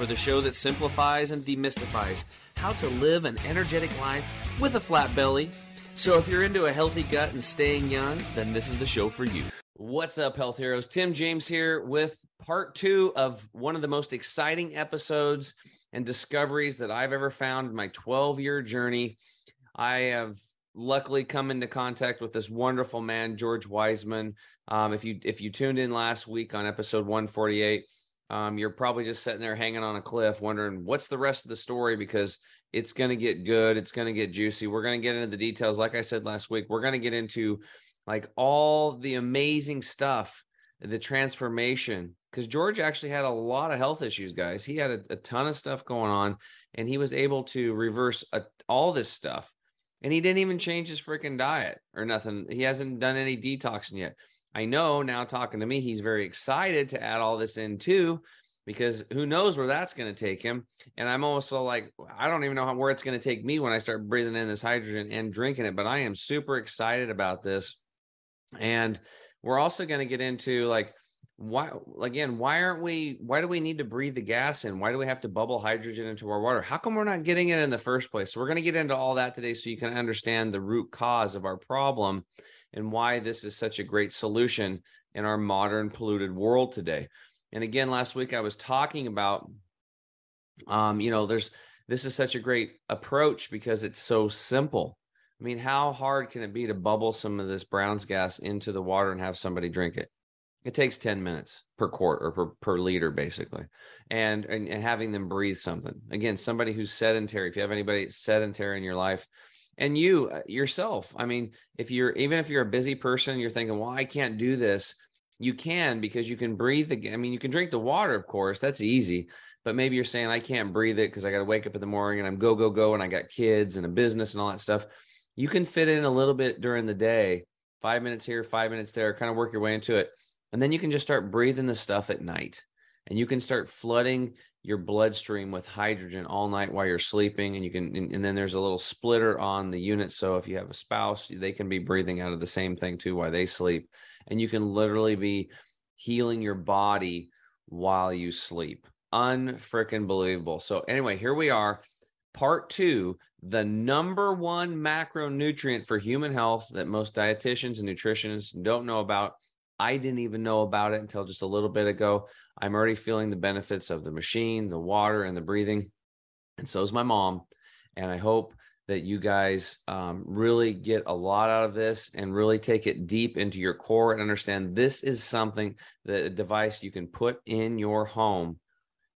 for the show that simplifies and demystifies how to live an energetic life with a flat belly. So if you're into a healthy gut and staying young, then this is the show for you. What's up, health heroes? Tim James here with part two of one of the most exciting episodes and discoveries that I've ever found in my 12 year journey. I have luckily come into contact with this wonderful man, George Wiseman. Um, if you if you tuned in last week on episode 148, um, you're probably just sitting there hanging on a cliff, wondering what's the rest of the story because it's going to get good. It's going to get juicy. We're going to get into the details. Like I said last week, we're going to get into like all the amazing stuff, the transformation. Because George actually had a lot of health issues, guys. He had a, a ton of stuff going on, and he was able to reverse a, all this stuff. And he didn't even change his freaking diet or nothing. He hasn't done any detoxing yet. I know now talking to me, he's very excited to add all this in too, because who knows where that's going to take him. And I'm also like, I don't even know how, where it's going to take me when I start breathing in this hydrogen and drinking it, but I am super excited about this. And we're also going to get into like, why again why aren't we why do we need to breathe the gas in why do we have to bubble hydrogen into our water how come we're not getting it in the first place so we're going to get into all that today so you can understand the root cause of our problem and why this is such a great solution in our modern polluted world today. And again, last week I was talking about, um, you know, there's this is such a great approach because it's so simple. I mean, how hard can it be to bubble some of this Brown's gas into the water and have somebody drink it? It takes 10 minutes per quart or per, per liter, basically. And, and, and having them breathe something. Again, somebody who's sedentary, if you have anybody sedentary in your life, and you uh, yourself. I mean if you're even if you're a busy person you're thinking well i can't do this you can because you can breathe the i mean you can drink the water of course that's easy but maybe you're saying i can't breathe it because i got to wake up in the morning and i'm go go go and i got kids and a business and all that stuff. You can fit in a little bit during the day five minutes here five minutes there kind of work your way into it and then you can just start breathing the stuff at night and you can start flooding your bloodstream with hydrogen all night while you're sleeping and you can and, and, then there's a little splitter on the unit. So if you have a spouse they can be breathing out of the same thing too while they sleep. And you can literally be healing your body while you sleep. Unfreaking believable. So anyway here we are. Part two the number one macronutrient for human health that most dietitians and nutritionists don't know about I didn't even know about it until just a little bit ago. I'm already feeling the benefits of the machine, the water, and the breathing. And so is my mom. And I hope that you guys um, really get a lot out of this and really take it deep into your core and understand this is something that a device you can put in your home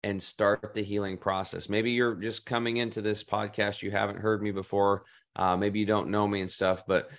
and start the healing process. Maybe you're just coming into this podcast, you haven't heard me before, uh, maybe you don't know me and stuff, but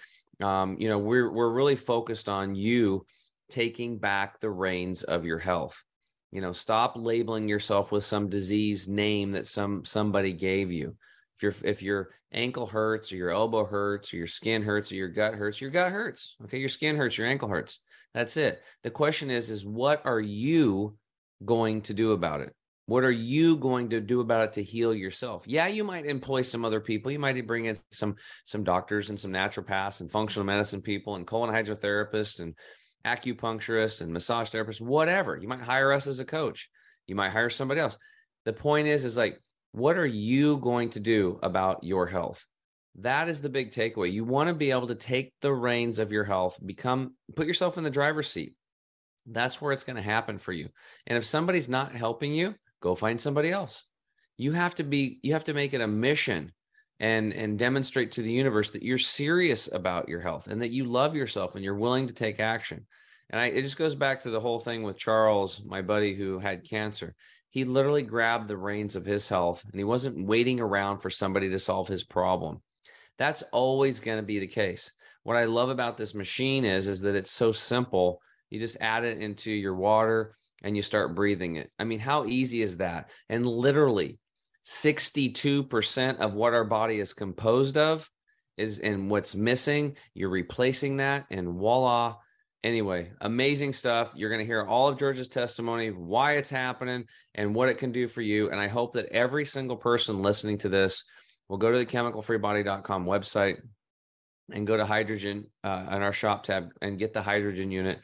um, you know we're we're really focused on you taking back the reins of your health. You know, stop labeling yourself with some disease name that some somebody gave you. If your if your ankle hurts or your elbow hurts or your skin hurts or your gut hurts, your gut hurts. Okay, your skin hurts, your ankle hurts. That's it. The question is is what are you going to do about it? What are you going to do about it to heal yourself? Yeah, you might employ some other people. You might bring in some some doctors and some naturopaths and functional medicine people and colon hydrotherapists and acupuncturist and massage therapist, whatever. You might hire us as a coach. You might hire somebody else. The point is, is like, what are you going to do about your health? That is the big takeaway. You want to be able to take the reins of your health, become, put yourself in the driver's seat. That's where it's going to happen for you. And if somebody's not helping you, go find somebody else. You have to be, you have to make it a mission and and demonstrate to the universe that you're serious about your health and that you love yourself and you're willing to take action. And I, it just goes back to the whole thing with charles my buddy who had cancer. He literally grabbed the reins of his health and he wasn't waiting around for somebody to solve his problem. That's always going to be the case. What i love about this machine is is that it's so simple. You just add it into your water and you start breathing it. I mean how easy is that? And literally 62% of what our body is composed of is in what's missing. You're replacing that, and voila. Anyway, amazing stuff. You're going to hear all of George's testimony, why it's happening, and what it can do for you. And I hope that every single person listening to this will go to the chemicalfreebody.com website and go to hydrogen uh, on our shop tab and get the hydrogen unit.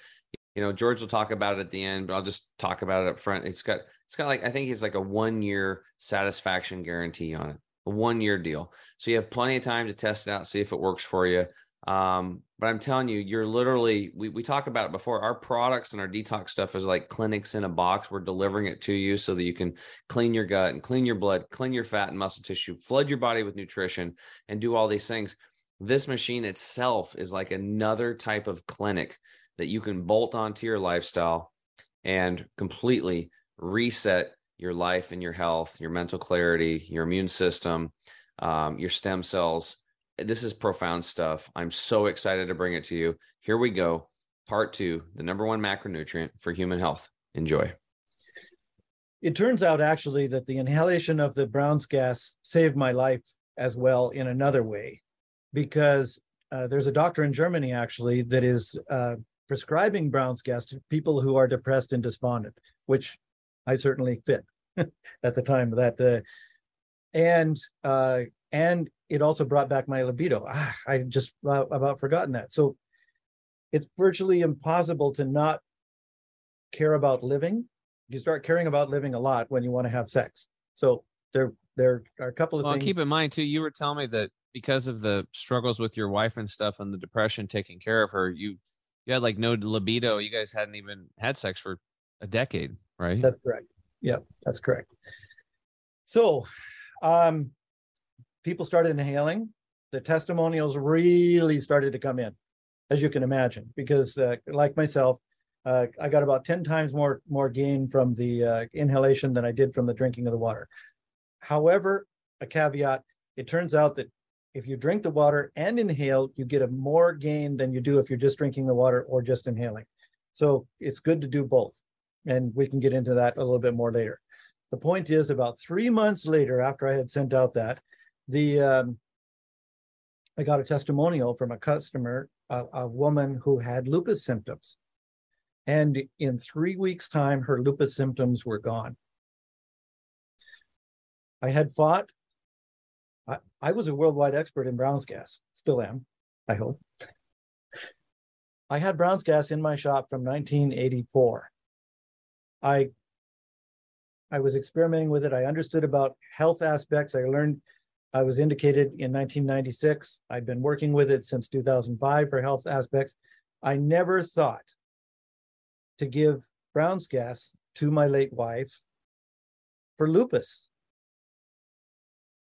You know, George will talk about it at the end, but I'll just talk about it up front. It's got it's got like I think it's like a one year satisfaction guarantee on it, a one year deal. So you have plenty of time to test it out, see if it works for you. Um, but I'm telling you, you're literally we we talk about it before. Our products and our detox stuff is like clinics in a box. We're delivering it to you so that you can clean your gut and clean your blood, clean your fat and muscle tissue, flood your body with nutrition, and do all these things. This machine itself is like another type of clinic that you can bolt onto your lifestyle and completely reset your life and your health, your mental clarity, your immune system, um, your stem cells. This is profound stuff. I'm so excited to bring it to you. Here we go. Part two the number one macronutrient for human health. Enjoy. It turns out actually that the inhalation of the Brown's gas saved my life as well in another way because uh, there's a doctor in Germany actually that is uh, prescribing Brown's gas to people who are depressed and despondent, which I certainly fit at the time that, uh, and uh, and it also brought back my libido. Ah, I just uh, about forgotten that. So it's virtually impossible to not care about living. You start caring about living a lot when you want to have sex. So there there are a couple of things. well, things. keep in mind too. You were telling me that because of the struggles with your wife and stuff and the depression taking care of her, you you had like no libido. You guys hadn't even had sex for a decade, right? That's correct. Yeah, that's correct. So, um, people started inhaling. The testimonials really started to come in, as you can imagine, because uh, like myself, uh, I got about ten times more more gain from the uh, inhalation than I did from the drinking of the water. However, a caveat: it turns out that if you drink the water and inhale, you get a more gain than you do if you're just drinking the water or just inhaling. So it's good to do both. And we can get into that a little bit more later. The point is, about three months later, after I had sent out that, the um, I got a testimonial from a customer, a, a woman who had lupus symptoms. And in three weeks' time, her lupus symptoms were gone. I had fought I, I was a worldwide expert in Brown's gas, still am, I hope. I had Brown's gas in my shop from 1984. I I was experimenting with it. I understood about health aspects. I learned I was indicated in 1996. I'd been working with it since 2005 for health aspects. I never thought to give Brown's gas to my late wife for lupus.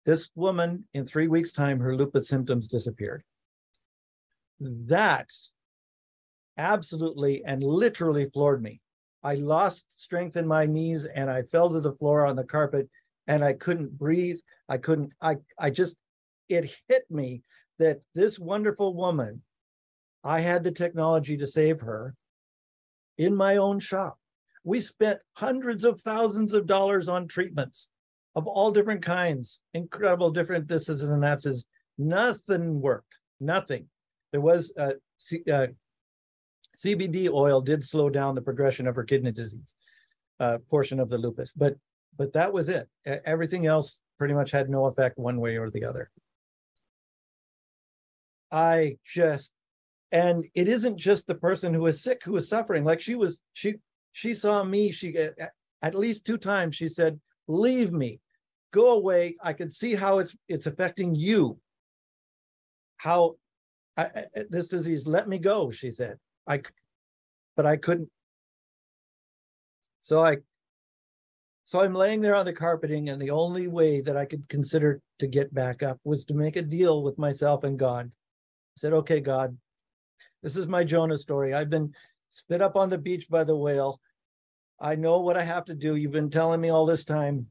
This woman, in three weeks' time, her lupus symptoms disappeared. That absolutely and literally floored me. I lost strength in my knees and I fell to the floor on the carpet and I couldn't breathe. I couldn't, I, I just, it hit me that this wonderful woman, I had the technology to save her in my own shop. We spent hundreds of thousands of dollars on treatments of all different kinds, incredible different this is and that's is. Nothing worked. Nothing. There was a, uh, CBD oil did slow down the progression of her kidney disease uh, portion of the lupus, but but that was it. Everything else pretty much had no effect one way or the other. I just and it isn't just the person who is sick who is suffering. Like she was, she she saw me. She at least two times she said, leave me go away i can see how it's it's affecting you how I, this disease let me go she said i but i couldn't so i so i'm laying there on the carpeting and the only way that i could consider to get back up was to make a deal with myself and god I said okay god this is my jonah story i've been spit up on the beach by the whale I know what I have to do. You've been telling me all this time.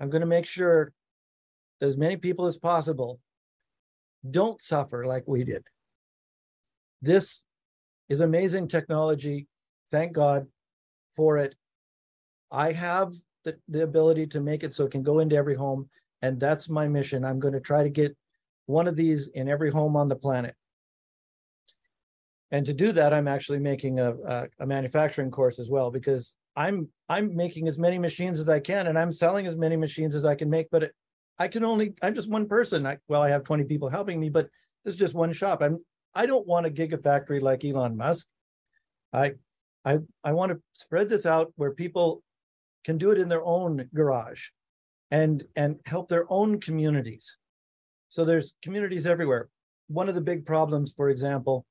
I'm going to make sure that as many people as possible don't suffer like we did. This is amazing technology. Thank God for it. I have the, the ability to make it so it can go into every home. And that's my mission. I'm going to try to get one of these in every home on the planet. And to do that, I'm actually making a, a, a manufacturing course as well because I'm I'm making as many machines as I can and I'm selling as many machines as I can make. But it, I can only I'm just one person. I, well, I have 20 people helping me, but this is just one shop. I'm I don't want a gigafactory like Elon Musk. I I I want to spread this out where people can do it in their own garage and and help their own communities. So there's communities everywhere. One of the big problems, for example,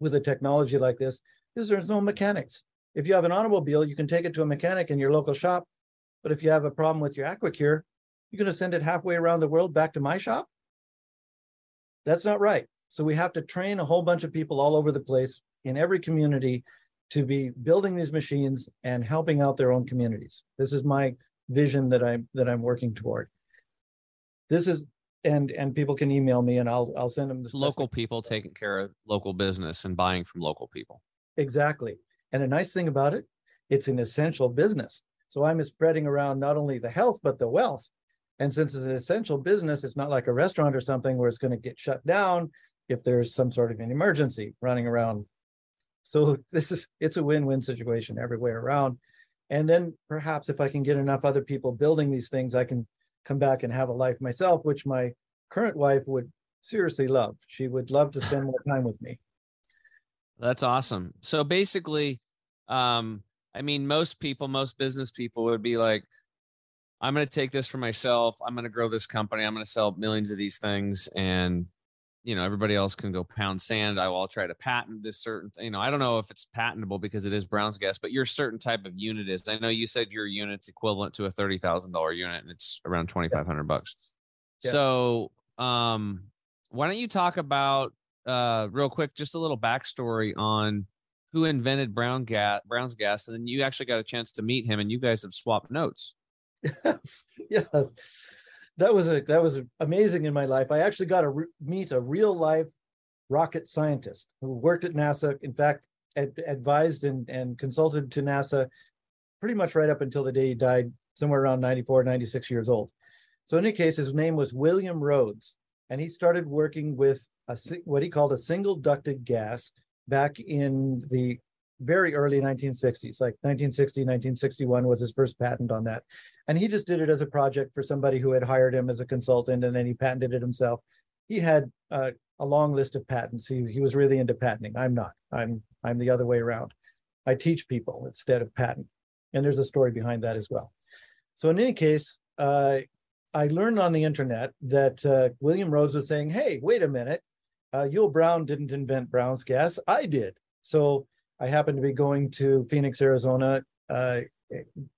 with a technology like this is there's no mechanics. If you have an automobile, you can take it to a mechanic in your local shop. But if you have a problem with your AquaCure, you're going to send it halfway around the world back to my shop? That's not right. So we have to train a whole bunch of people all over the place in every community to be building these machines and helping out their own communities. This is my vision that I'm that I'm working toward. This is and and people can email me and I'll I'll send them the local people taking care of local business and buying from local people. Exactly. And a nice thing about it, it's an essential business. So I'm spreading around not only the health but the wealth. And since it's an essential business, it's not like a restaurant or something where it's going to get shut down if there's some sort of an emergency running around. So this is it's a win-win situation everywhere around. And then perhaps if I can get enough other people building these things, I can come back and have a life myself, which my current wife would seriously love. She would love to spend more time with me. That's awesome. So basically, um, I mean, most people, most business people would be like, I'm going to take this for myself. I'm going to grow this company. I'm going to sell millions of these things. And you know everybody else can go pound sand i will try to patent this certain you know i don't know if it's patentable because it is brown's gas but your certain type of unit is i know you said your unit's equivalent to a $30000 unit and it's around 2500 bucks. Yeah. so um why don't you talk about uh real quick just a little backstory on who invented brown gas brown's gas and then you actually got a chance to meet him and you guys have swapped notes. Yes yes that was a that was amazing in my life. I actually got to re- meet a real life rocket scientist who worked at NASA. In fact, ad- advised and, and consulted to NASA pretty much right up until the day he died, somewhere around 94, 96 years old. So in any case, his name was William Rhodes, and he started working with a what he called a single ducted gas back in the very early 1960s, like 1960, 1961 was his first patent on that. And he just did it as a project for somebody who had hired him as a consultant and then he patented it himself. He had uh, a long list of patents. He, he was really into patenting. I'm not. I'm I'm the other way around. I teach people instead of patent. And there's a story behind that as well. So in any case, uh, I learned on the internet that uh, William Rhodes was saying, "Hey, wait a minute, uh, Brown didn't invent Brown's gas. I did." So I happened to be going to Phoenix, Arizona uh,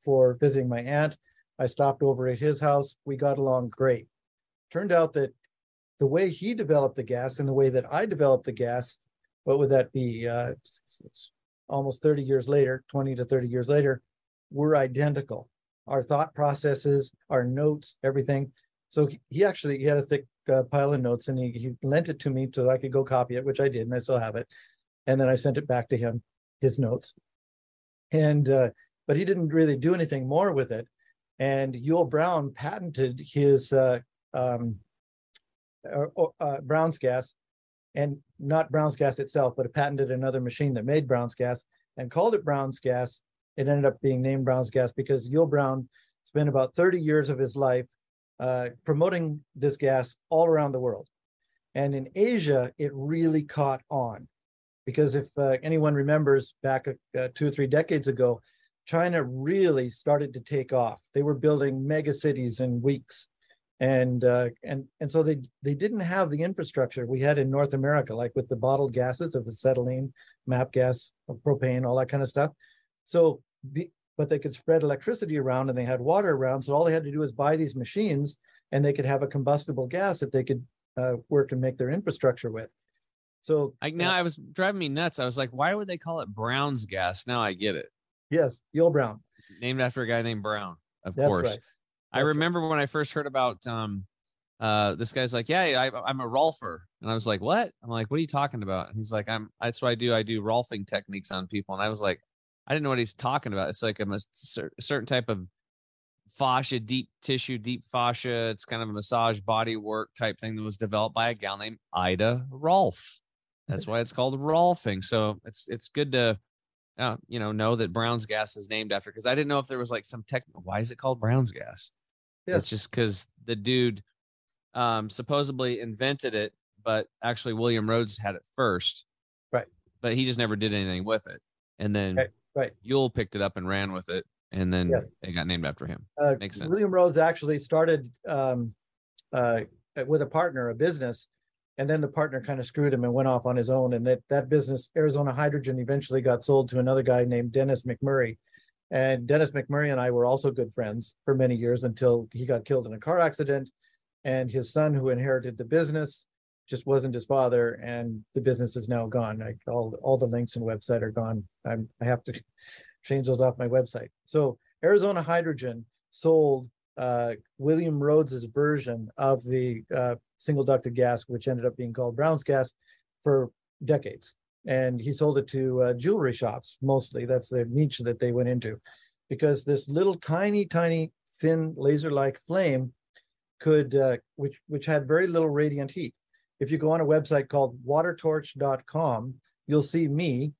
for visiting my aunt. I stopped over at his house. We got along great. Turned out that the way he developed the gas and the way that I developed the gas, what would that be? Uh, almost 30 years later, 20 to 30 years later, were identical. Our thought processes, our notes, everything. So he actually he had a thick uh, pile of notes and he, he lent it to me so I could go copy it, which I did, and I still have it. And then I sent it back to him his notes. And uh, but he didn't really do anything more with it. And Yull Brown patented his uh, um, uh, Brown's gas, and not Brown's gas itself, but it patented another machine that made Brown's gas and called it Brown's gas. It ended up being named Brown's gas because Yull Brown spent about 30 years of his life uh, promoting this gas all around the world. And in Asia, it really caught on because if uh, anyone remembers back uh, two or three decades ago, China really started to take off. They were building mega cities in weeks, and uh, and and so they they didn't have the infrastructure we had in North America, like with the bottled gases of acetylene, MAP gas, propane, all that kind of stuff. So, be, but they could spread electricity around, and they had water around. So all they had to do was buy these machines, and they could have a combustible gas that they could uh, work and make their infrastructure with. So like now uh, I was driving me nuts. I was like, why would they call it Brown's gas? Now I get it. Yes, Yull Brown. Named after a guy named Brown, of That's course. Right. I remember right. when I first heard about um uh this guy's like, Yeah, I, I'm a rolfer. And I was like, What? I'm like, What are you talking about? And he's like, I'm that's what I do. I do rolfing techniques on people. And I was like, I didn't know what he's talking about. It's like I'm a certain type of fascia, deep tissue, deep fascia. It's kind of a massage body work type thing that was developed by a gal named Ida Rolf. That's why it's called Rolfing. So it's it's good to uh, you know know that Brown's gas is named after because I didn't know if there was like some tech. Why is it called Brown's gas? Yes. It's just because the dude um, supposedly invented it, but actually William Rhodes had it first. Right. But he just never did anything with it. And then Right, right. Yull picked it up and ran with it, and then Yes. it got named after him. Uh, Makes sense. William Rhodes actually started um, uh, with a partner, a business, and then the partner kind of screwed him and went off on his own. And that that business, Arizona Hydrogen, eventually got sold to another guy named Dennis McMurray. And Dennis McMurray and I were also good friends for many years until he got killed in a car accident. And his son, who inherited the business, just wasn't his father, and the business is now gone. Like all all the links and website are gone. I'm I have to change those off my website. So Arizona Hydrogen sold uh, William Rhodes's version of the uh, single ducted gas, which ended up being called Brown's gas, for decades. And he sold it to uh, jewelry shops mostly. That's the niche that they went into, because this little tiny, tiny, thin laser-like flame could, uh, which which had very little radiant heat. If you go on a website called watertorch.com, you'll see me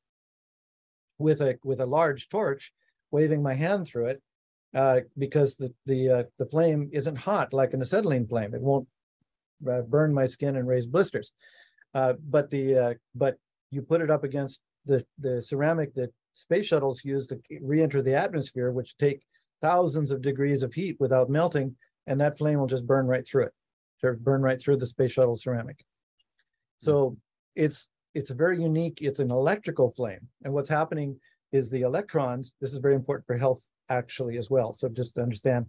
with a with a large torch waving my hand through it uh, because the the uh, the flame isn't hot like an acetylene flame. It won't uh, burn my skin and raise blisters. Uh, but the uh, but you put it up against the the ceramic that space shuttles use to re-enter the atmosphere, which take thousands of degrees of heat without melting, and that flame will just burn right through it, to burn right through the space shuttle ceramic. So it's it's a very unique. It's an electrical flame, and what's happening is the electrons. This is very important for health actually as well. So just to understand,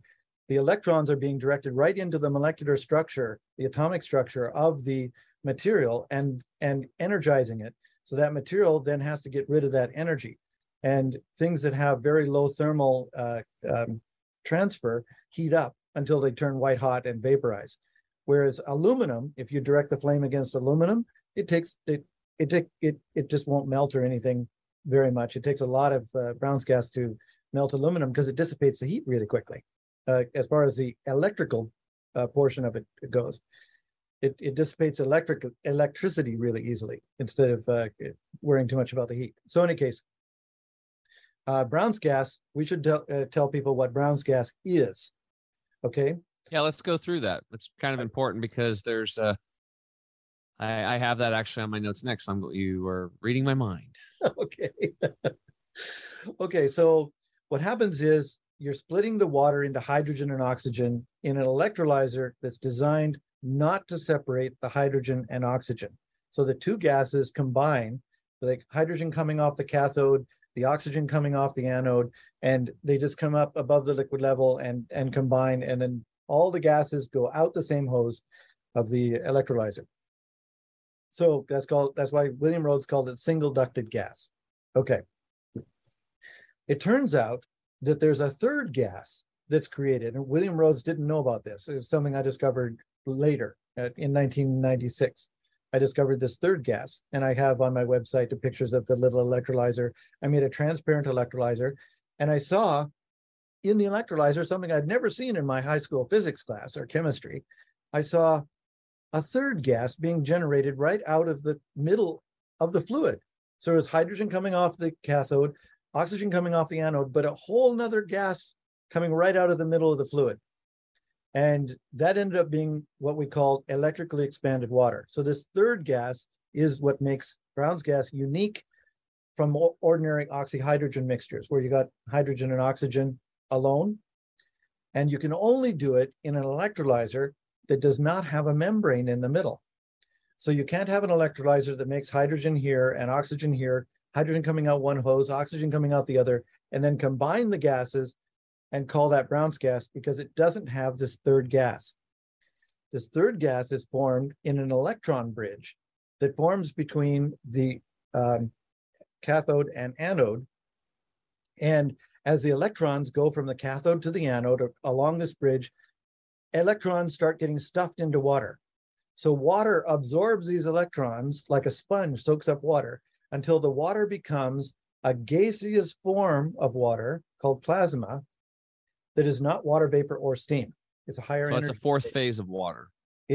the electrons are being directed right into the molecular structure, the atomic structure of the material, and and energizing it. So that material then has to get rid of that energy, and things that have very low thermal uh, um, transfer heat up until they turn white hot and vaporize. Whereas aluminum, if you direct the flame against aluminum, it takes it it it it just won't melt or anything very much. It takes a lot of uh, Brown's gas to melt aluminum because it dissipates the heat really quickly. Uh, as far as the electrical uh, portion of it goes, it, it dissipates electric electricity really easily instead of uh, worrying too much about the heat. So, in any case, uh, Brown's gas. We should tell, uh, tell people what Brown's gas is. Okay. Yeah, let's go through that. It's kind of important because there's uh I, I have that actually on my notes next. I'm you are reading my mind. okay. okay, so what happens is you're splitting the water into hydrogen and oxygen in an electrolyzer that's designed not to separate the hydrogen and oxygen. So the two gases combine, the hydrogen coming off the cathode, the oxygen coming off the anode, and they just come up above the liquid level and, and combine, and then all the gases go out the same hose of the electrolyzer. So that's called that's why William Rhodes called it single ducted gas. Okay. It turns out that there's a third gas that's created, and William Rhodes didn't know about this. It was something I discovered later in 1996. I discovered this third gas, and I have on my website the pictures of the little electrolyzer. I made a transparent electrolyzer, and I saw in the electrolyzer something I'd never seen in my high school physics class or chemistry. I saw a third gas being generated right out of the middle of the fluid. So there's hydrogen coming off the cathode, oxygen coming off the anode, but a whole nother gas coming right out of the middle of the fluid. And that ended up being what we call electrically expanded water. So this third gas is what makes Brown's gas unique from ordinary oxyhydrogen mixtures, where you got hydrogen and oxygen alone. And you can only do it in an electrolyzer that does not have a membrane in the middle. So you can't have an electrolyzer that makes hydrogen here and oxygen here, hydrogen coming out one hose, oxygen coming out the other, and then combine the gases and call that Brown's gas because it doesn't have this third gas. This third gas is formed in an electron bridge that forms between the um, cathode and anode. And as the electrons go from the cathode to the anode along this bridge, electrons start getting stuffed into water. So water absorbs these electrons like a sponge soaks up water until the water becomes a gaseous form of water called plasma. that is not water vapor or steam. It's a higher So it's a fourth state. phase of water.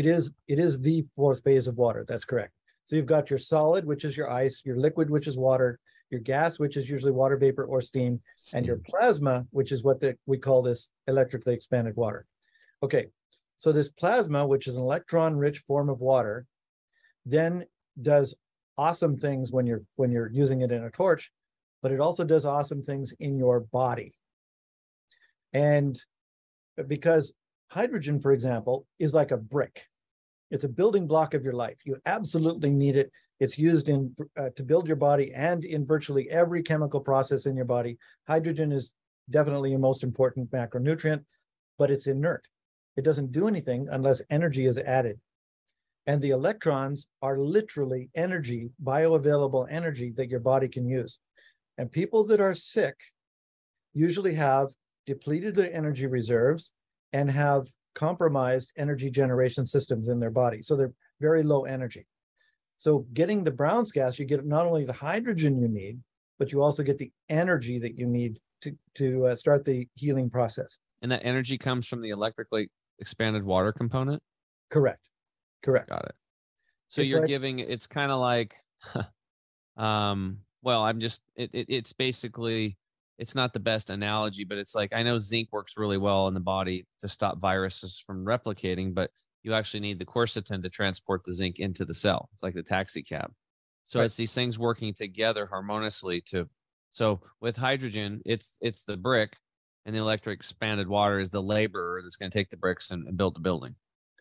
It is, it is the fourth phase of water. That's correct. So you've got your solid, which is your ice, your liquid, which is water, your gas, which is usually water vapor or steam, and your plasma, which is what the, we call this electrically expanded water. Okay, so this plasma, which is an electron-rich form of water, then does awesome things when you're when you're using it in a torch, but it also does awesome things in your body. And because hydrogen, for example, is like a brick. It's a building block of your life. You absolutely need it. It's used in uh, to build your body and in virtually every chemical process in your body. Hydrogen is definitely your most important macronutrient, but it's inert. It doesn't do anything unless energy is added. And the electrons are literally energy, bioavailable energy that your body can use. And people that are sick usually have depleted their energy reserves and have compromised energy generation systems in their body. So they're very low energy. So getting the Brown's gas, you get not only the hydrogen you need, but you also get the energy that you need to, to uh, start the healing process. And that energy comes from the electrically expanded water component. Correct. Correct. Got it. So It's you're like- giving it's kind of like um well, I'm just it, it it's basically it's not the best analogy, but it's like I know zinc works really well in the body to stop viruses from replicating, but you actually need the quercetin to transport the zinc into the cell. It's like the taxi cab. So Right. it's these things working together harmoniously to so with hydrogen, it's it's the brick and the electric expanded water is the laborer that's going to take the bricks and, and build the building.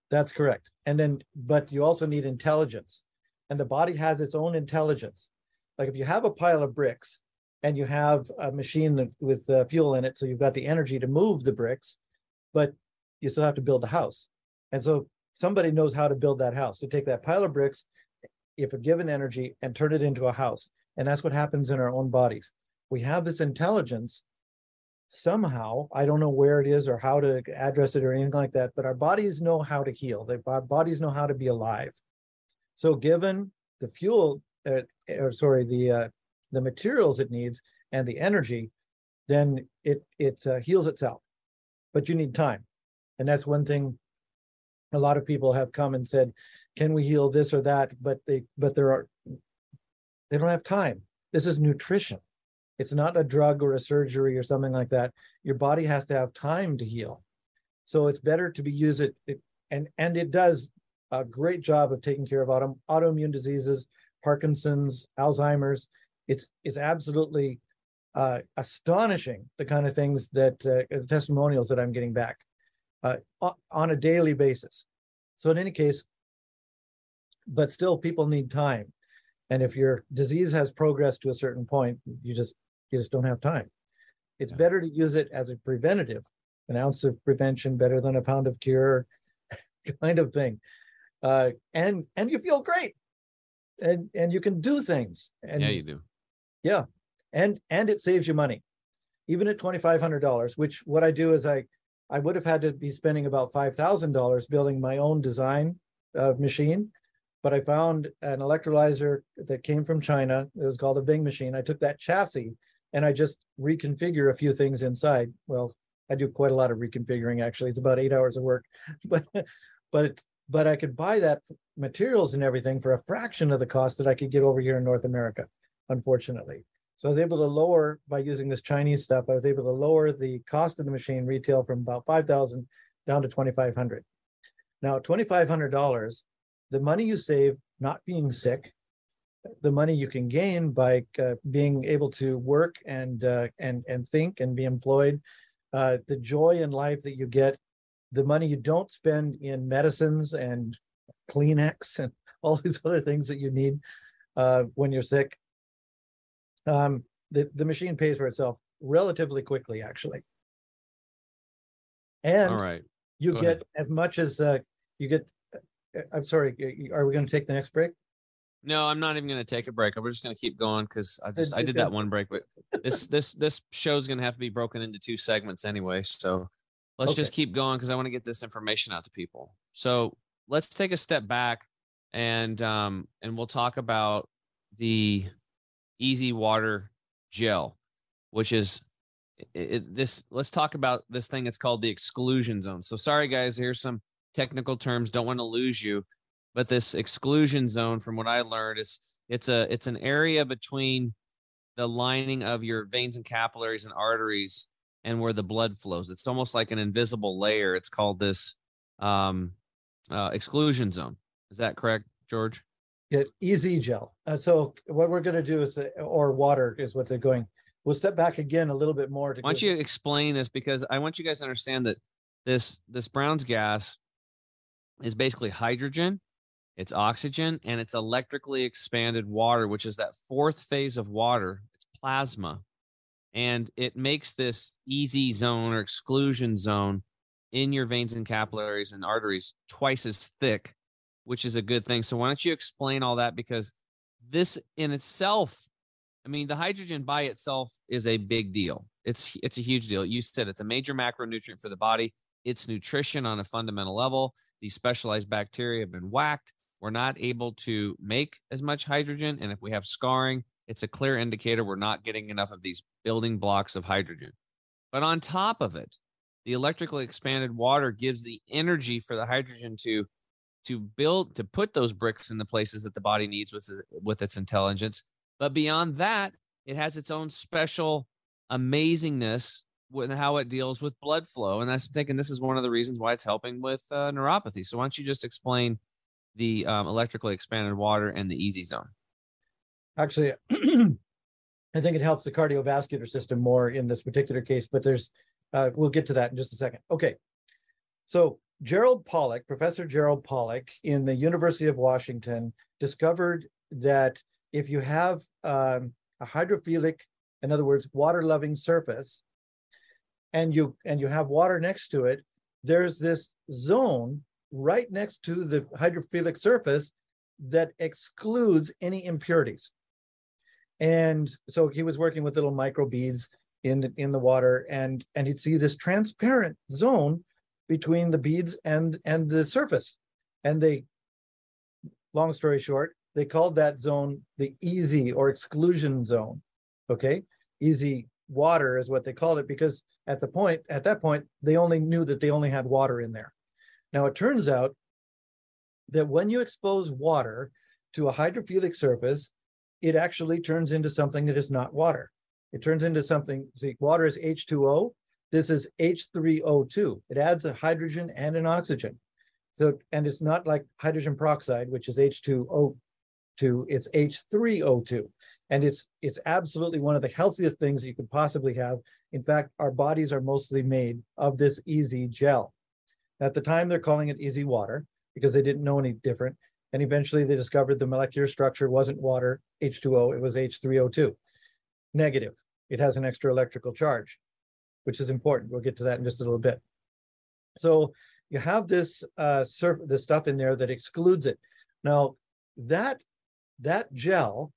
That's correct. And then, but you also need intelligence. And the body has its own intelligence. Like if you have a pile of bricks and you have a machine with uh, fuel in it, so you've got the energy to move the bricks, but you still have to build the house. And so somebody knows how to build that house, to take that pile of bricks, if a given energy, and turn it into a house. And that's what happens in our own bodies. We have this intelligence somehow i don't know where it is or how to address it or anything like that but our bodies know how to heal. They- bodies know how to be alive. So given the fuel uh, or sorry the uh, the materials it needs and the energy then it it uh, heals itself. But you need time. And that's one thing a lot of people have come and said can we heal this or that? But they but there are they don't have time. This is nutrition it's not a drug or a surgery or something like that. Your body has to have time to heal. So it's better to be use it, it and and it does a great job of taking care of auto, autoimmune diseases, Parkinson's, Alzheimer's. It's it's absolutely uh, astonishing the kind of things that uh, testimonials that I'm getting back uh, on a daily basis. So in any case, but still people need time. And if your disease has progressed to a certain point, you just you just don't have time. It's Yeah. better to use it as a preventative, an ounce of prevention better than a pound of cure, kind of thing. Uh, and and you feel great, and and you can do things. And yeah, you do. Yeah, and and it saves you money even at $2500 which what i do is i i would have had to be spending about $5000 building my own design uh, machine but i found an electrolyzer that came from china it was called a bing machine i took that chassis and i just reconfigure a few things inside well i do quite a lot of reconfiguring actually it's about eight hours of work but but but i could buy that materials and everything for a fraction of the cost that i could get over here in north america unfortunately so I was able to lower by using this Chinese stuff. I was able to lower the cost of the machine retail from about five thousand down to twenty five hundred. Now twenty five hundred dollars, the money you save not being sick, the money you can gain by uh, being able to work and uh, and and think and be employed, uh, the joy in life that you get, the money you don't spend in medicines and Kleenex and all these other things that you need uh, when you're sick um, the, the machine pays for itself relatively quickly, actually. And All right. you go get ahead. as much as uh, you get. uh, I'm sorry, are we going to take the next break? No, I'm not even going to take a break. We're just going to keep going because I just I did that one break, but this this this show's going to have to be broken into two segments anyway. So let's just keep going because I want to get this information out to people. So let's take a step back and um and we'll talk about the EZ Water Gel, which is it, this let's talk about this thing it's called the exclusion zone so sorry guys here's some technical terms don't want to lose you but this exclusion zone from what i learned is it's a it's an area between the lining of your veins and capillaries and arteries and where the blood flows it's almost like an invisible layer it's called this um uh, exclusion zone is that correct george Yeah, EZ gel. Uh, so what we're going to do is, uh, or water is what they're going. We'll step back again a little bit more. To Why don't you explain this because I want you guys to understand that this this Brown's gas is basically hydrogen, it's oxygen, and it's electrically expanded water, which is that fourth phase of water. It's plasma, and it makes this EZ zone or exclusion zone in your veins and capillaries and arteries twice as thick, which is a good thing. So why don't you explain all that because this in itself I mean, the hydrogen by itself is a big deal. It's it's a huge deal. You said it's a major macronutrient for the body. It's nutrition on a fundamental level. These specialized bacteria have been whacked. We're not able to make as much hydrogen, and if we have scarring, it's a clear indicator we're not getting enough of these building blocks of hydrogen. But on top of it, the electrically expanded water gives the energy for the hydrogen to to build to put those bricks in the places that the body needs with with its intelligence but beyond that, it has its own special amazingness with how it deals with blood flow. And I'm thinking this is one of the reasons why it's helping with uh, neuropathy. So why don't you just explain the um, electrically expanded water and the EZ zone? Actually, I think it helps the cardiovascular system more in this particular case, but there's, uh, we'll get to that in just a second. Okay. So Gerald Pollack, Professor Gerald Pollack in the University of Washington discovered that if you have um, a hydrophilic, in other words, water-loving surface, and you and you have water next to it, there's this zone right next to the hydrophilic surface that excludes any impurities. And so he was working with little micro beads in in the water, and and he'd see this transparent zone between the beads and and the surface. And they, long story short, they called that zone the EZ or exclusion zone. Okay, EZ water is what they called it because at the point at that point they only knew that they only had water in there. Now it turns out that when you expose water to a hydrophilic surface, it actually turns into something that is not water. It turns into something, see, water is H2O. This is H3O2. It adds a hydrogen and an oxygen. So, and it's not like hydrogen peroxide, which is H2O2, it's H3O2. And it's it's absolutely one of the healthiest things you could possibly have. In fact, our bodies are mostly made of this EZ gel. At the time, they're calling it EZ water because they didn't know any different. And eventually they discovered the molecular structure wasn't water, H2O, it was H3O2. Negative. It has an extra electrical charge, which is important. We'll get to that in just a little bit. So you have this uh surf this stuff in there that excludes it. Now that that gel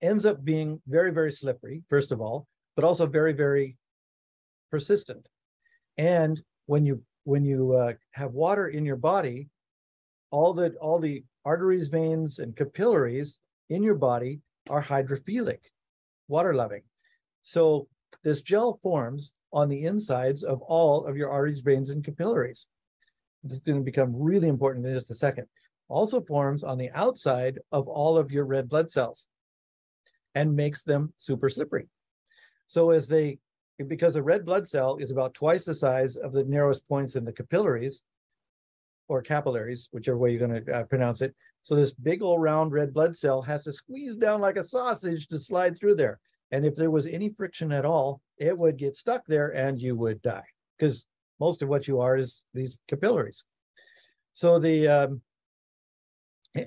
ends up being very, very slippery, first of all, but also very, very persistent. And when you when you uh, have water in your body, all the all the arteries, veins, and capillaries in your body are hydrophilic, water loving. So this gel forms on the insides of all of your arteries, veins, and capillaries. This is going to become really important in just a second. Also forms on the outside of all of your red blood cells and makes them super slippery. So as they, because a red blood cell is about twice the size of the narrowest points in the capillaries or capillaries, whichever way you're going to uh, pronounce it. So this big old round red blood cell has to squeeze down like a sausage to slide through there. And if there was any friction at all, it would get stuck there and you would die because most of what you are is these capillaries. So the, um,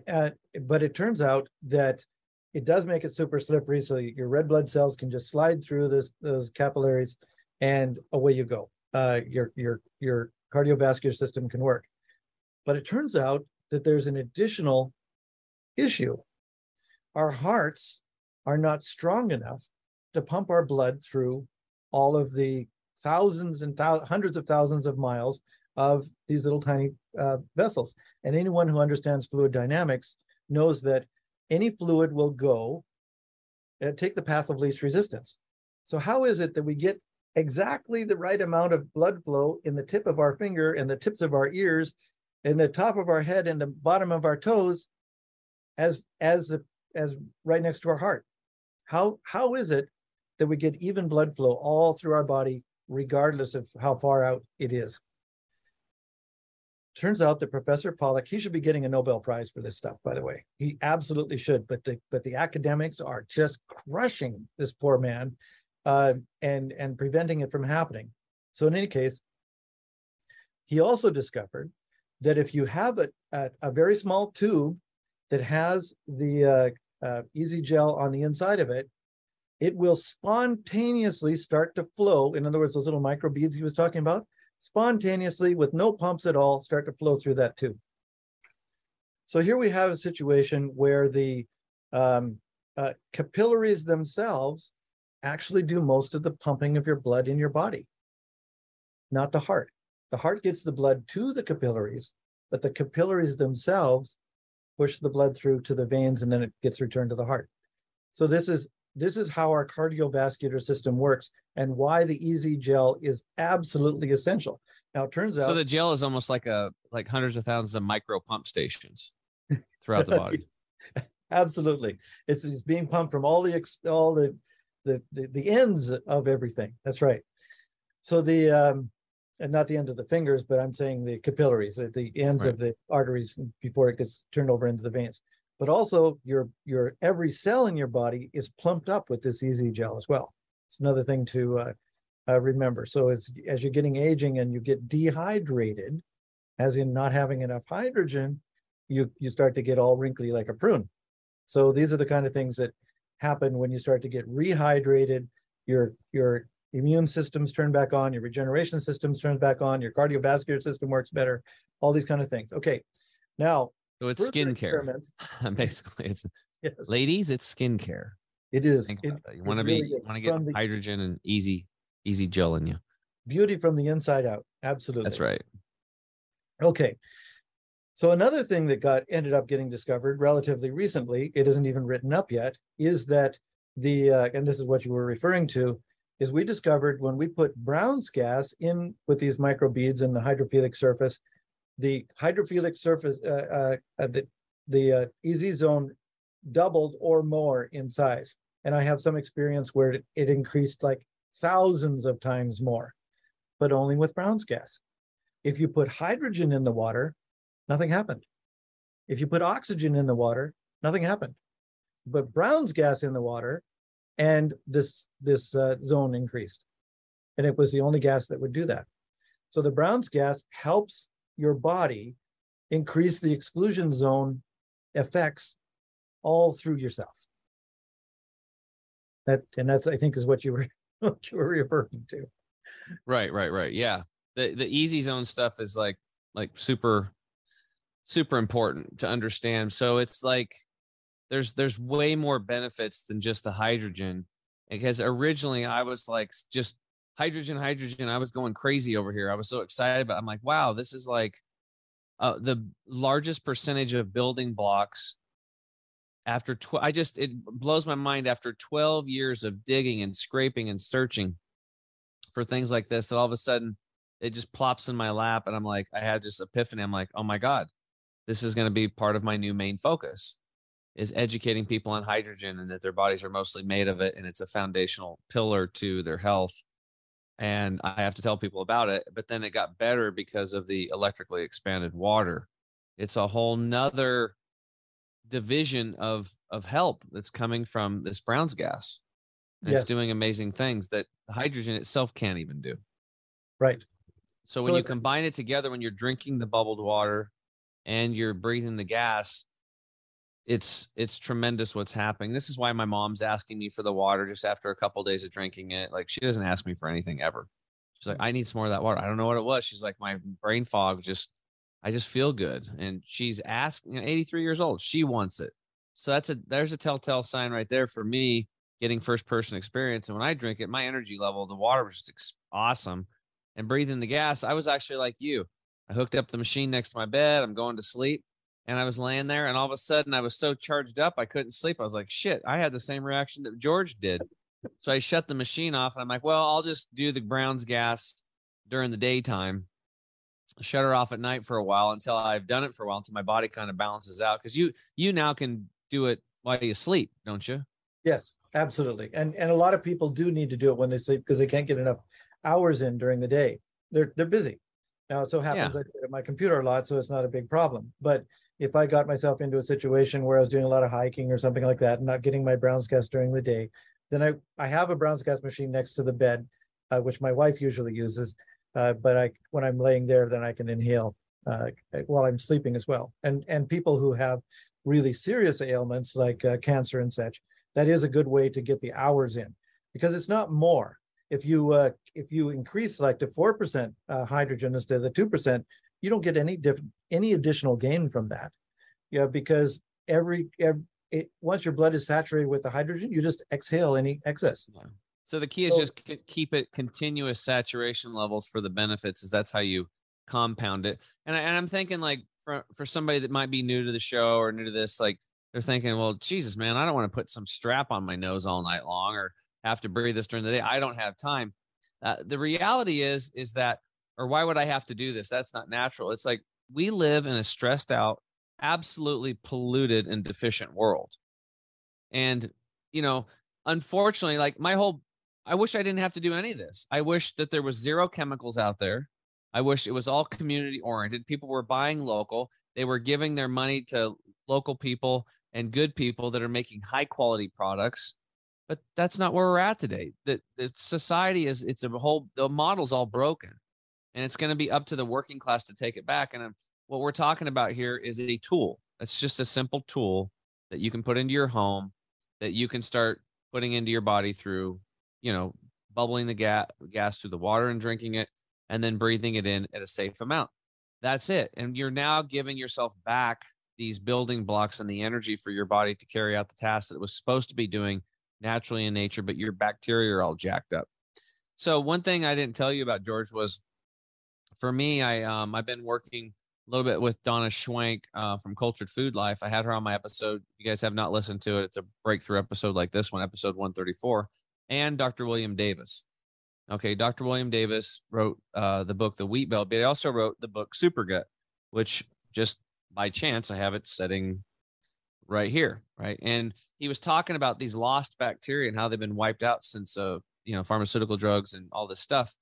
uh, but it turns out that it does make it super slippery. So your red blood cells can just slide through those, those capillaries and away you go. Uh, your, your, your cardiovascular system can work. But it turns out that there's an additional issue. Our hearts are not strong enough to pump our blood through all of the thousands and thou- hundreds of thousands of miles of these little tiny uh, vessels. And anyone who understands fluid dynamics knows that any fluid will go uh, take the path of least resistance. So how is it that we get exactly the right amount of blood flow in the tip of our finger and the tips of our ears and the top of our head and the bottom of our toes as as the as right next to our heart how how is it that we get even blood flow all through our body regardless of how far out it is turns out that professor Pollack he should be getting a nobel prize for this stuff by the way. He absolutely should but the but the academics are just crushing this poor man uh, and and preventing it from happening. So in any case he also discovered that if you have a, a, a very small tube that has the uh, uh, EZ gel on the inside of it it will spontaneously start to flow. In other words those little micro beads he was talking about spontaneously with no pumps at all start to flow through that tube. So here we have a situation where the um, uh, capillaries themselves actually do most of the pumping of your blood in your body, not the heart. The heart gets the blood to the capillaries, but the capillaries themselves push the blood through to the veins and then it gets returned to the heart. So this is this is how our cardiovascular system works and why the EZ gel is absolutely essential. Now it turns out so the gel is almost like a like hundreds of thousands of micro pump stations throughout the body. absolutely. It's, it's being pumped from all the all the, the the the ends of everything. That's right. So the um and not the end of the fingers, but I'm saying the capillaries, the ends right. of the arteries before it gets turned over into the veins but also your your every cell in your body is plumped up with this EZ gel as well. It's another thing to uh, uh, remember. So as as you're getting aging and you get dehydrated as in not having enough hydrogen you you start to get all wrinkly like a prune. So these are the kind of things that happen when you start to get rehydrated your your immune systems turn back on your regeneration systems turn back on your cardiovascular system works better all these kind of things. Okay now so it's skincare. Basically, it's yes. ladies, it's skincare. It is. It, you want to be really want to get the, hydrogen and EZ EZ gel in you. Beauty from the inside out. Absolutely. That's right. Okay. So another thing that got ended up getting discovered relatively recently, it isn't even written up yet, is that the uh, and this is what you were referring to, is we discovered when we put Brown's gas in with these microbeads in the hydrophilic surface, the hydrophilic surface, uh, uh, uh, the, the uh, EZ zone doubled or more in size. And I have some experience where it, it increased like thousands of times more, but only with Brown's gas. If you put hydrogen in the water, nothing happened. If you put oxygen in the water, nothing happened. But Brown's gas in the water, and this this uh, zone increased, and it was the only gas that would do that. So the Brown's gas helps your body increase the exclusion zone effects all through yourself. That and that's I think is what you were what you were referring to. Right, right, right. Yeah. The the EZ zone stuff is like like super super important to understand. So it's like there's there's way more benefits than just the hydrogen because originally I was like just hydrogen, hydrogen. I was going crazy over here. I was so excited, but I'm like, wow, this is like uh, the largest percentage of building blocks after 12 i just it blows my mind after 12 years of digging and scraping and searching for things like this that all of a sudden it just plops in my lap and i'm like i had this epiphany i'm like oh my god this is going to be part of my new main focus is educating people on hydrogen and that their bodies are mostly made of it and it's a foundational pillar to their health and I have to tell people about it. But then it got better because of the electrically expanded water. It's a whole nother division of of help that's coming from this Brown's gas. Yes. It's doing amazing things that hydrogen itself can't even do. Right. So, so when you combine it together, when you're drinking the bubbled water and you're breathing the gas, it's it's tremendous what's happening. This is why my mom's asking me for the water just after a couple of days of drinking it. Like she doesn't ask me for anything ever. She's like, mm. I need some more of that water. I don't know what it was. She's like, my brain fog just, I just feel good. And she's asking, you know, 83 years old. She wants it. So that's a there's a telltale sign right there for me getting first person experience. And when I drink it, my energy level, the water was just awesome. And breathing the gas, I was actually like you. I hooked up the machine next to my bed. I'm going to sleep and I was laying there, and all of a sudden I was so charged up I couldn't sleep. I was like, "Shit!" I had the same reaction that George did. so I shut the machine off and I'm like, well, I'll just do the Brown's gas during the daytime, shut her off at night for a while until I've done it for a while until my body kind of balances out. Cause you, you now can do it while you sleep, don't you? Yes, absolutely. And and a lot of people do need to do it when they sleep because they can't get enough hours in during the day. They're they're busy. Now it so happens Yeah. I sit at my computer a lot, so it's not a big problem. But if I got myself into a situation where I was doing a lot of hiking or something like that, and not getting my Brown's gas during the day, then I I have a Brown's gas machine next to the bed, uh, which my wife usually uses. Uh, but I when I'm laying there, then I can inhale uh, while I'm sleeping as well. And and people who have really serious ailments like uh, cancer and such, that is a good way to get the hours in because it's not more. If you uh, if you increase like to four percent uh, hydrogen instead of the two percent, you don't get any diff- any additional gain from that. Yeah, because every, every it, once your blood is saturated with the hydrogen, you just exhale any excess. So the key is So- just k- keep it continuous saturation levels for the benefits, is that's how you compound it. And, I, and I'm thinking like for for somebody that might be new to the show or new to this, like they're thinking, well, Jesus, man, I don't want to put some strap on my nose all night long or have to breathe this during the day. I don't have time. Uh, the reality is, is that, or why would I have to do this? That's not natural. It's like we live in a stressed out, absolutely polluted and deficient world. And, you know, unfortunately, like my whole, I wish I didn't have to do any of this. I wish that there was zero chemicals out there. I wish it was all community oriented. People were buying local. They were giving their money to local people and good people that are making high quality products. But that's not where we're at today. That society is it's a whole the model's all broken. And it's going to be up to the working class to take it back. And um, what we're talking about here is a tool. It's just a simple tool that you can put into your home that you can start putting into your body through, you know, bubbling the ga- gas through the water and drinking it and then breathing it in at a safe amount. That's it. And you're now giving yourself back these building blocks and the energy for your body to carry out the task that it was supposed to be doing naturally in nature, but your bacteria are all jacked up. So one thing I didn't tell you about George was for me, I um I've been working a little bit with Donna Schwenk uh, from Cultured Food Life. I had her on my episode. If you guys have not listened to it, it's a breakthrough episode like this one, episode 134, and Dr. William Davis. Okay, Dr. William Davis wrote uh, the book The Wheat Belly, but he also wrote the book Super Gut, which just by chance I have it setting right here, right? And he was talking about these lost bacteria and how they've been wiped out since uh, you know, pharmaceutical drugs and all this stuff.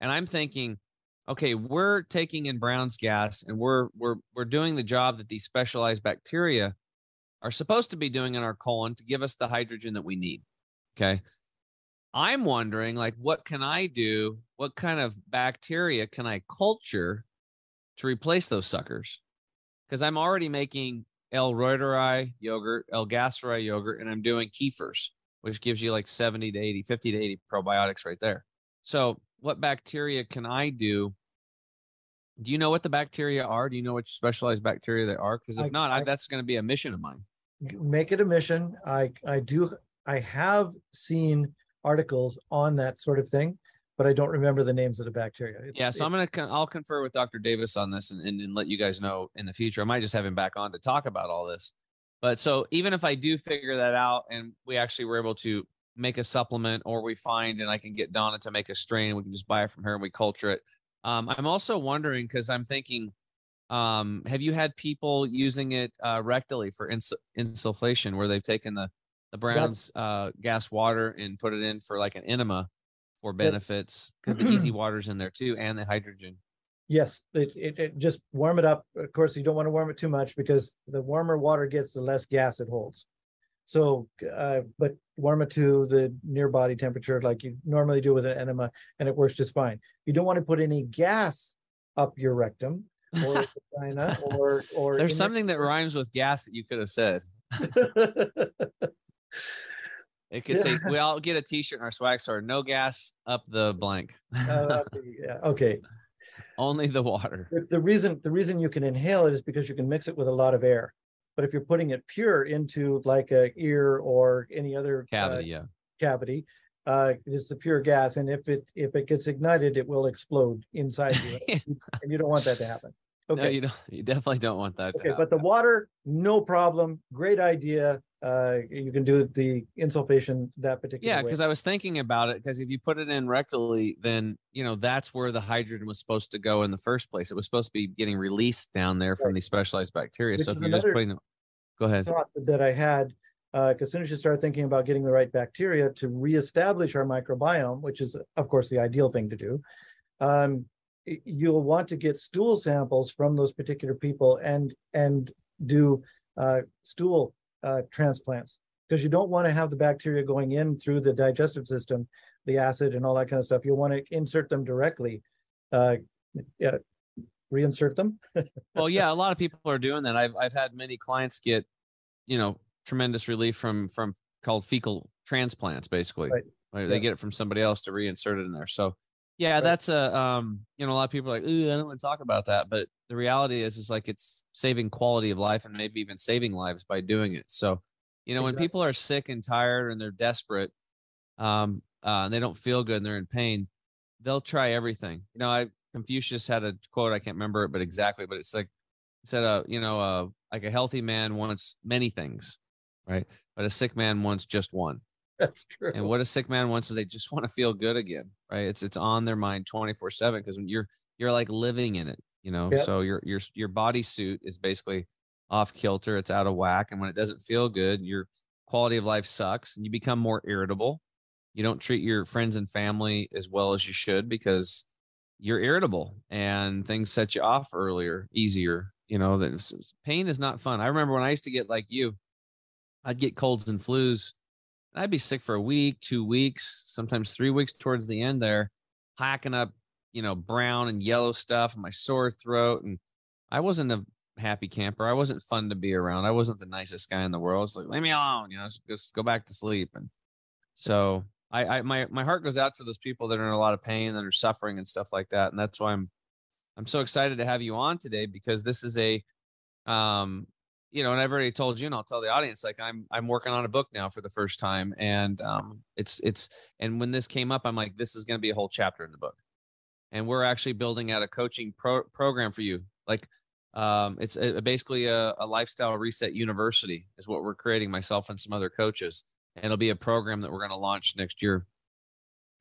And I'm thinking, okay, we're taking in Brown's gas and we're we're we're doing the job that these specialized bacteria are supposed to be doing in our colon to give us the hydrogen that we need. Okay. I'm wondering like what can I do? What kind of bacteria can I culture to replace those suckers? Because I'm already making L. reuteri yogurt, L. gasseri yogurt, and I'm doing kefirs, which gives you like 70 to 80, 50 to 80 probiotics right there. So, what bacteria can I do? Do you know what the bacteria are? Do you know which specialized bacteria they are? Because if I- not, I, that's going to be a mission of mine. Make it a mission. I I do I have seen articles on that sort of thing, but I don't remember the names of the bacteria. It's- Yeah, so I'm gonna con- I'll confer with Dr. Davis on this and, and, and let you guys know in the future. I might just have him back on to talk about all this. But so even if I do figure that out and we actually were able to make a supplement or we find and I can get Donna to make a strain, we can just buy it from her and we culture it. Um, I'm also wondering because I'm thinking, um, have you had people using it uh, rectally for ins- insufflation where they've taken the the Brown's uh, gas water and put it in for like an enema for benefits because the EZ water's in there too and the hydrogen. Yes, it, it, it just warm it up. Of course, you don't want to warm it too much because the warmer water gets, the less gas it holds. So, uh, but warm it to the near body temperature like you normally do with an enema, and it works just fine. You don't want to put any gas up your rectum or vagina or or. There's something that rhymes with gas that you could have said. It could say we all get a T-shirt in our swag store. No gas up the blank. Uh, yeah, okay. Only the water. The, the reason the reason you can inhale it is because you can mix it with a lot of air. But if you're putting it pure into like a ear or any other uh, Cavity, yeah. cavity, uh, it's the pure gas, and if it if it gets ignited, it will explode inside you, and you don't want that to happen. No, Okay, you don't. You definitely don't want that. to okay, happen. but the water, no problem. Great idea. Uh, you can do the insufflation that particular Yeah, because I was thinking about it. Because if you put it in rectally, then you know that's where the hydrogen was supposed to go in the first place. It was supposed to be getting released down there from Right. these specialized bacteria. Which so if you're just putting, go ahead. thought that I had, uh, as soon as you start thinking about getting the right bacteria to reestablish our microbiome, which is of course the ideal thing to do, um, you'll want to get stool samples from those particular people and and do uh, stool uh, transplants because you don't want to have the bacteria going in through the digestive system, the acid and all that kind of stuff. You'll want to insert them directly. Uh, yeah, reinsert them. well, yeah, a lot of people are doing that. I've I've had many clients get, you know, tremendous relief from from called fecal transplants, basically. Right. Right, They get it from somebody else to reinsert it in there. So yeah, Right. that's a um, you know, a lot of people are like, I don't want to talk about that. But the reality is is like it's saving quality of life and maybe even saving lives by doing it. So, you know, when people are sick and tired and they're desperate, um, uh, and they don't feel good and they're in pain, they'll try everything. You know, I Confucius had a quote, I can't remember it, but exactly, but it's like he said, uh, you know, uh, like a healthy man wants many things, right? But a sick man wants just one. That's true. And what a sick man wants is they just want to feel good again, right? It's it's on their mind 24/7 because when you're you're like living in it, you know. Yep. So your your your body suit is basically off kilter, it's out of whack and when it doesn't feel good, your quality of life sucks and you become more irritable. You don't treat your friends and family as well as you should because you're irritable and things set you off earlier, easier, you know, that pain is not fun. I remember when I used to get like you, I'd get colds and flus I'd be sick for a week, two weeks, sometimes three weeks towards the end there, hacking up, you know, brown and yellow stuff and my sore throat. And I wasn't a happy camper. I wasn't fun to be around. I wasn't the nicest guy in the world. It's like, leave me alone, you know, just, go back to sleep. And so I, I, my, my heart goes out to those people that are in a lot of pain that are suffering and stuff like that. And that's why I'm, I'm so excited to have you on today because this is a, um, you know, and I've already told you, and I'll tell the audience, like I'm I'm working on a book now for the first time, and um, it's it's and when this came up, I'm like, this is going to be a whole chapter in the book, and we're actually building out a coaching pro- program for you, like, um, it's a, basically a, a lifestyle reset university is what we're creating, myself and some other coaches, and it'll be a program that we're going to launch next year,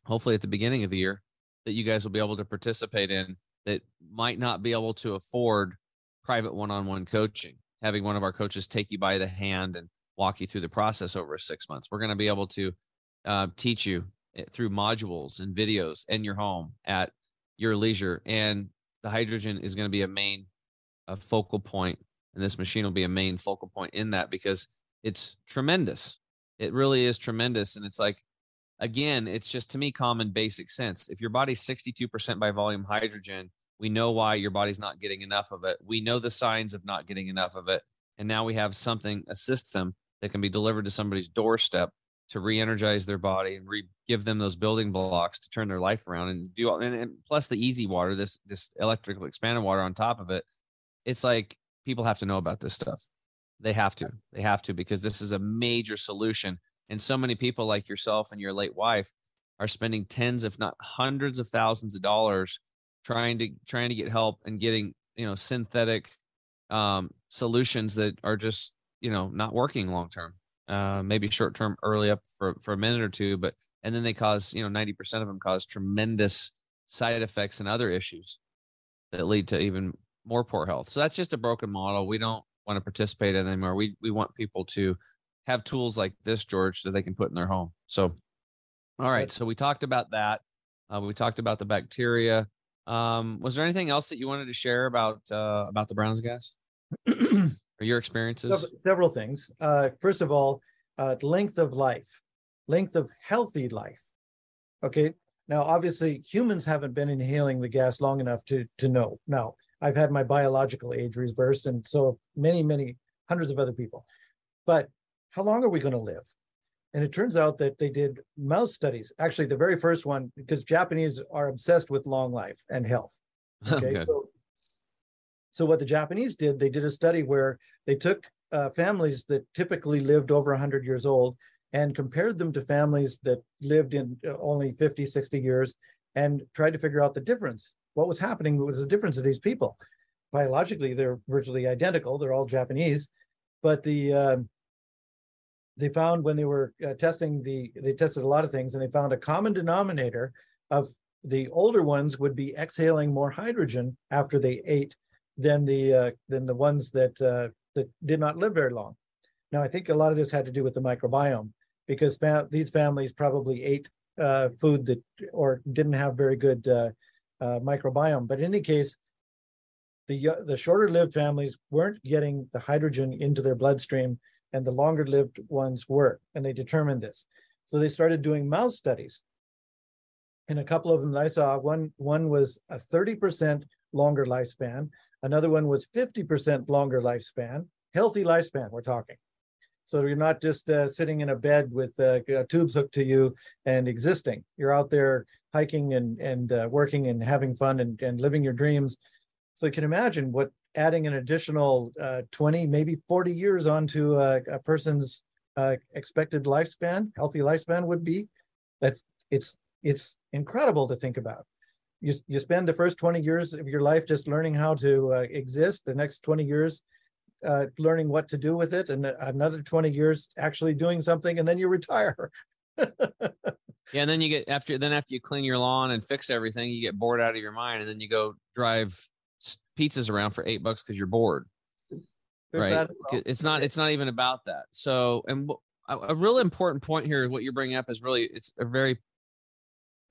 hopefully at the beginning of the year, that you guys will be able to participate in that might not be able to afford private one-on-one coaching. Having one of our coaches take you by the hand and walk you through the process over six months. We're going to be able to uh, teach you through modules and videos in your home at your leisure and the hydrogen is going to be a main a focal point and this machine will be a main focal point in that because it's tremendous it really is tremendous and it's like again it's just to me common basic sense if your body's 62% by volume hydrogen we know why your body's not getting enough of it. We know the signs of not getting enough of it. And now we have something, a system that can be delivered to somebody's doorstep to re-energize their body and re- give them those building blocks to turn their life around and do all, and, and plus the EZ water, this this electrical expanded water on top of it. It's like people have to know about this stuff. They have to. They have to because this is a major solution. And so many people like yourself and your late wife are spending tens, if not hundreds of thousands of dollars trying to trying to get help and getting you know synthetic um, solutions that are just you know not working long term uh, maybe short term early up for for a minute or two but and then they cause you know 90% of them cause tremendous side effects and other issues that lead to even more poor health. So that's just a broken model. We don't want to participate in anymore. We we want people to have tools like this george that they can put in their home. So all right so we talked about that. Uh, we talked about the bacteria. Um, was there anything else that you wanted to share about uh, about the Browns gas or your experiences? Sev- several things. Uh, first of all, uh, length of life, length of healthy life. Okay. Now, obviously, humans haven't been inhaling the gas long enough to to know. Now, I've had my biological age reversed, and so many, many hundreds of other people. But how long are we going to live? And it turns out that they did mouse studies. Actually, the very first one, because Japanese are obsessed with long life and health. Okay. Good. So, so what the Japanese did, they did a study where they took uh, families that typically lived over 100 years old and compared them to families that lived in uh, only 50, 60 years and tried to figure out the difference. What was happening was the difference of these people. Biologically, they're virtually identical. They're all Japanese, but the um they found when they were uh, testing the they tested a lot of things and they found a common denominator of the older ones would be exhaling more hydrogen after they ate than the uh, than the ones that uh, that did not live very long. Now I think a lot of this had to do with the microbiome because these families probably ate uh, food that or didn't have very good uh, uh, microbiome. But in any case, the the shorter lived families weren't getting the hydrogen into their bloodstream and the longer lived ones were and they determined this so they started doing mouse studies and a couple of them i saw one one was a 30% longer lifespan another one was 50% longer lifespan healthy lifespan we're talking so you're not just uh, sitting in a bed with uh, tubes hooked to you and existing you're out there hiking and and uh, working and having fun and, and living your dreams so you can imagine what adding an additional uh, 20, maybe 40 years onto a, a person's uh, expected lifespan, healthy lifespan would be. That's it's it's incredible to think about. You you spend the first 20 years of your life just learning how to uh, exist. The next 20 years uh, learning what to do with it, and another 20 years actually doing something, and then you retire. yeah, and then you get after then after you clean your lawn and fix everything, you get bored out of your mind, and then you go drive pizzas around for eight bucks because you're bored. There's right. Well. It's not. It's not even about that. So, and a, a real important point here, what you're bringing up is really, it's a very,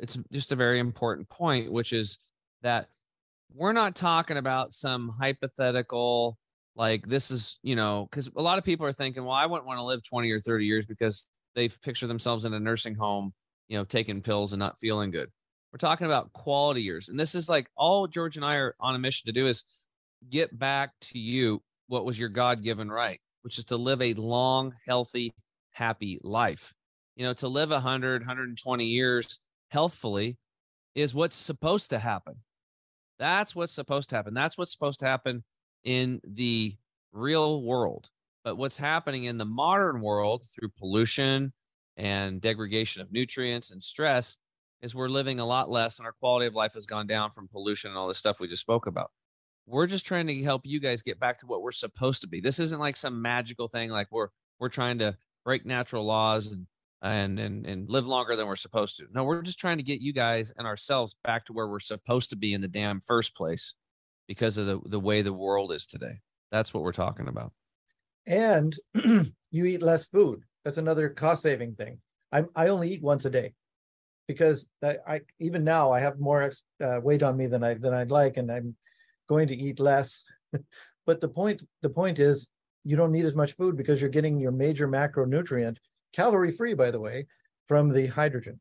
it's just a very important point, which is that we're not talking about some hypothetical like this is you know because a lot of people are thinking well i wouldn't want to live 20 or 30 years because they picture themselves in a nursing home you know taking pills and not feeling good we're talking about quality years. And this is like all George and I are on a mission to do is get back to you what was your God given right, which is to live a long, healthy, happy life. You know, to live 100, 120 years healthfully is what's supposed to happen. That's what's supposed to happen. That's what's supposed to happen in the real world. But what's happening in the modern world through pollution and degradation of nutrients and stress is we're living a lot less and our quality of life has gone down from pollution and all this stuff we just spoke about. We're just trying to help you guys get back to what we're supposed to be. This isn't like some magical thing like we're we're trying to break natural laws and and and and live longer than we're supposed to. No, we're just trying to get you guys and ourselves back to where we're supposed to be in the damn first place because of the the way the world is today. That's what we're talking about. And you eat less food. That's another cost saving thing. I I only eat once a day because I, I even now I have more uh, weight on me than I than I'd like, and I'm going to eat less. but the point the point is you don't need as much food because you're getting your major macronutrient, calorie free, by the way, from the hydrogen.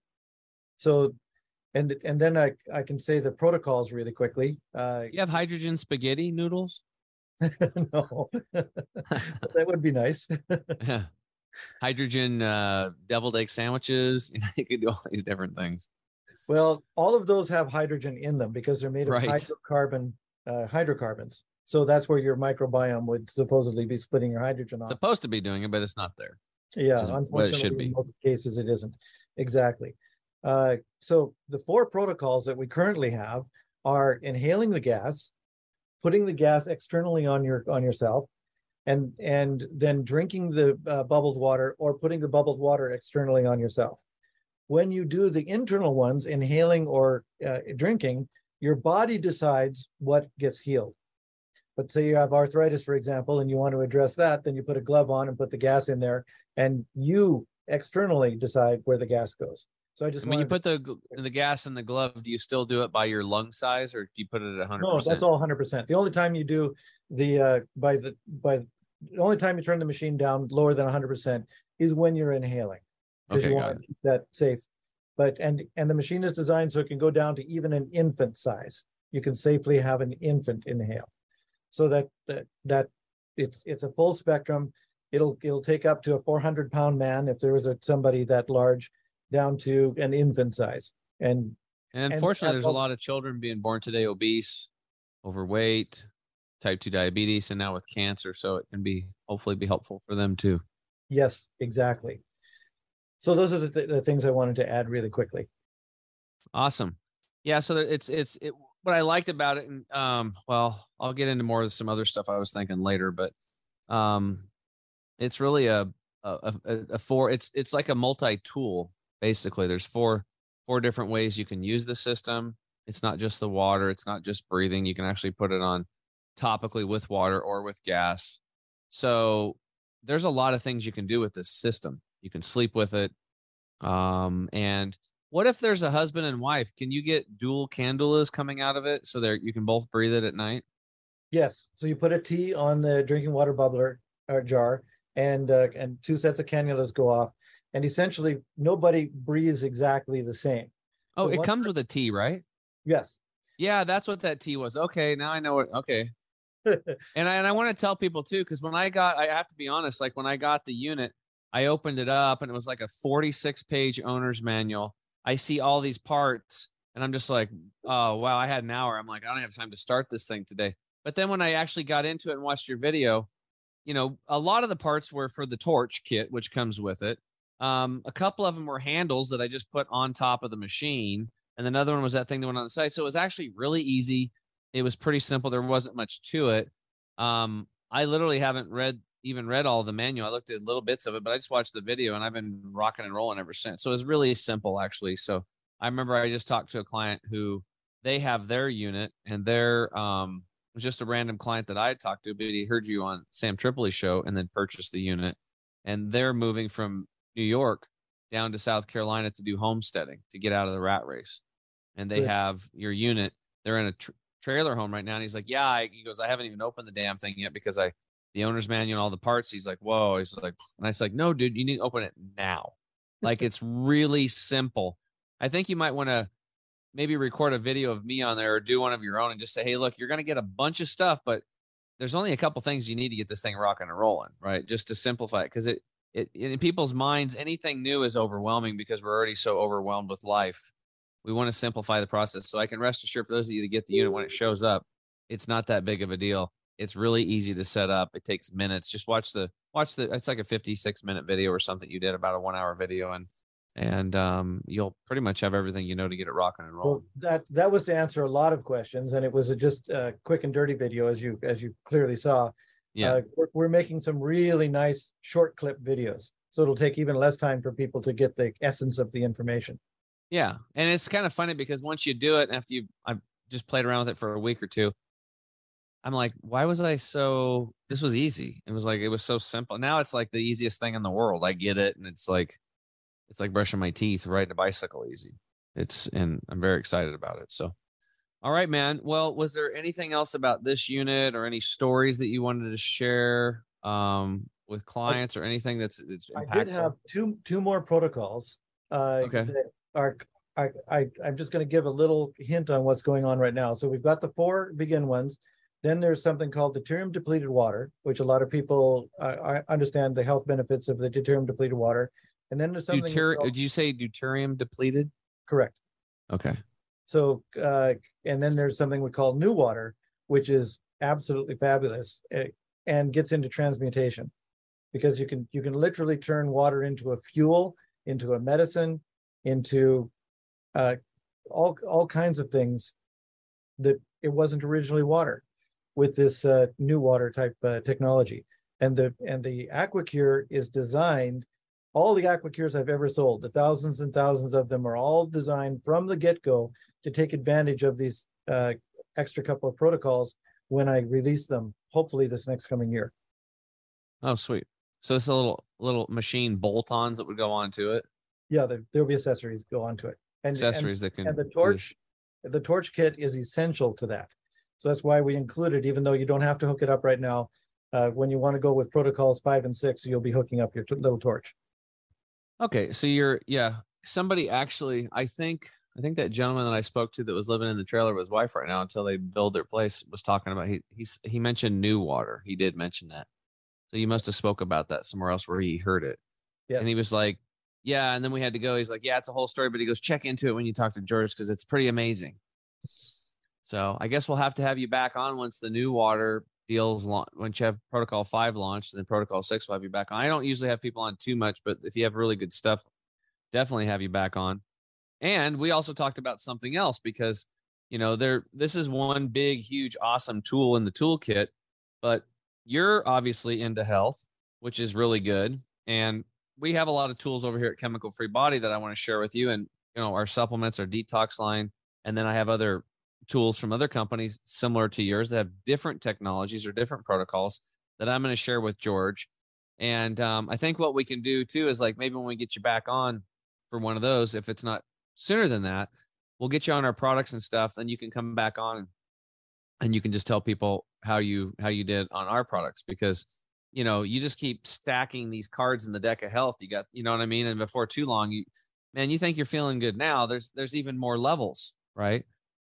So, and and then I I can say the protocols really quickly. Uh, you have hydrogen spaghetti noodles. no, that would be nice. yeah hydrogen uh, deviled egg sandwiches. you could do all these different things. Well, all of those have hydrogen in them because they're made of right. hydrocarbon uh, hydrocarbons. So that's where your microbiome would supposedly be splitting your hydrogen off. Supposed to be doing it, but it's not there. Yeah, unfortunately, it should be. in most cases, it isn't. Exactly. Uh, so the four protocols that we currently have are inhaling the gas, putting the gas externally on your on yourself, and and then drinking the uh, bubbled water or putting the bubbled water externally on yourself. When you do the internal ones, inhaling or uh, drinking, your body decides what gets healed. But say you have arthritis, for example, and you want to address that, then you put a glove on and put the gas in there, and you externally decide where the gas goes. So I just when you put the the gas in the glove, do you still do it by your lung size, or do you put it at 100? No, that's all 100. percent The only time you do the uh, by the by the only time you turn the machine down lower than 100% is when you're inhaling because okay, you want to keep that safe but and and the machine is designed so it can go down to even an infant size you can safely have an infant inhale so that that, that it's it's a full spectrum it'll it'll take up to a 400 pound man if there was a somebody that large down to an infant size. And and unfortunately and there's a lot of children being born today obese overweight type 2 diabetes and now with cancer. So it can be hopefully be helpful for them too. Yes exactly. So those are the, th- the things i wanted to add really quickly. Awesome. Yeah so it's it's it, what i liked about it and um well i'll get into more of some other stuff i was thinking later but um it's really a a, a, a four. It's it's like a multi tool basically. There's four four different ways you can use the system. It's not just the water. It's not just breathing. You can actually put it on topically with water or with gas. So there's a lot of things you can do with this system. You can sleep with it. Um, and what if there's a husband and wife? Can you get dual cannulas coming out of it so there you can both breathe it at night? Yes. So you put a tea on the drinking water bubbler or jar, and uh, and two sets of cannulas go off, and essentially nobody breathes exactly the same. Oh, So it comes per- with a T, right? Yes. Yeah, that's what that T was. Okay, now I know what. Okay, and I and I want to tell people too, because when I got, I have to be honest, like when I got the unit, I opened it up and it was like a 46 page owner's manual. I see all these parts and I'm just like, oh wow, I had an hour. I'm like, I don't have time to start this thing today. But then when I actually got into it and watched your video, you know, a lot of the parts were for the torch kit, which comes with it. Um, a couple of them were handles that I just put on top of the machine, and another one was that thing that went on the side. So it was actually really easy. It was pretty simple. There wasn't much to it. Um, I literally haven't read even read all the manual. I looked at little bits of it, but I just watched the video and I've been rocking and rolling ever since. So it's really simple actually. So I remember I just talked to a client who they have their unit and their um was just a random client that I had talked to, but he heard you on Sam Tripoli show and then purchased the unit. And they're moving from New York down to South Carolina to do homesteading to get out of the rat race. And they Good. have your unit. They're in a tr- trailer home right now. And he's like, Yeah, I, he goes, I haven't even opened the damn thing yet because I, the owner's manual and all the parts. He's like, Whoa. He's like, and I was like, No, dude, you need to open it now. Like it's really simple. I think you might want to maybe record a video of me on there or do one of your own and just say, Hey, look, you're going to get a bunch of stuff, but there's only a couple things you need to get this thing rocking and rolling, right? Just to simplify it. Cause it, it, in people's minds, anything new is overwhelming because we're already so overwhelmed with life. We want to simplify the process. So I can rest assured for those of you that get the unit when it shows up, it's not that big of a deal. It's really easy to set up. It takes minutes. Just watch the watch the it's like a 56 minute video or something you did about a one hour video and and um you'll pretty much have everything you know to get it rocking and rolling. Well, that that was to answer a lot of questions, and it was a just a quick and dirty video, as you as you clearly saw. yeah. Uh, we're, we're making some really nice short clip videos, so it'll take even less time for people to get the essence of the information. Yeah, and it's kind of funny because once you do it, after you, I've just played around with it for a week or two. I'm like, why was I so? This was easy. It was like it was so simple. Now it's like the easiest thing in the world. I get it, and it's like, it's like brushing my teeth, riding a bicycle easy. It's and I'm very excited about it. So, all right, man. Well, was there anything else about this unit or any stories that you wanted to share um, with clients or anything that's that's impactful? I did have two two more protocols. Uh, Okay. that are I, I I'm just going to give a little hint on what's going on right now. So we've got the four begin ones. Then there's something called deuterium depleted water, which a lot of people uh, I understand the health benefits of the deuterium depleted water. And then there's something Deuter- called- did you say deuterium depleted? correct. Okay. So, uh, and then there's something we call new water, which is absolutely fabulous eh, and gets into transmutation because you can you can literally turn water into a fuel, into a medicine, into uh, all all kinds of things that it wasn't originally water with this uh, new water type uh, technology. And the and the AquaCure is designed all the aquacures I've ever sold, the thousands and thousands of them are all designed from the get-go to take advantage of these uh, extra couple of protocols when I release them, hopefully this next coming year. Oh, sweet. So it's a little little machine bolt-ons that would go onto it, Yeah, there, there'll be accessories go onto it. And, and, accessories that can. and the torch, the torch kit is essential to that. So that's why we include it, even though you don't have to hook it up right now. Uh, when you want to go with protocols five and six, you'll be hooking up your t- little torch. Okay, so you're yeah. Somebody actually, I think, I think that gentleman that I spoke to that was living in the trailer with his wife right now until they build their place was talking about he he's he mentioned new water. He did mention that. So you must have spoke about that somewhere else where he heard it. Yes. And he was like, yeah. And then we had to go. He's like, yeah, it's a whole story. But he goes, check into it when you talk to George because it's pretty amazing. So I guess we'll have to have you back on once the new water deals. Once you have Protocol Five launched, and then Protocol Six will have you back on. I don't usually have people on too much, but if you have really good stuff, definitely have you back on. And we also talked about something else because you know there this is one big, huge, awesome tool in the toolkit, but you're obviously into health, which is really good. And we have a lot of tools over here at Chemical Free Body that I want to share with you. And, you know, our supplements, our detox line. And then I have other tools from other companies similar to yours that have different technologies or different protocols that I'm going to share with George. And um, I think what we can do too is like maybe when we get you back on for one of those, if it's not sooner than that, we'll get you on our products and stuff. Then you can come back on and, and you can just tell people how you how you did on our products because you know you just keep stacking these cards in the deck of health. You got you know what I mean. And before too long, you man, you think you're feeling good now. There's there's even more levels, right?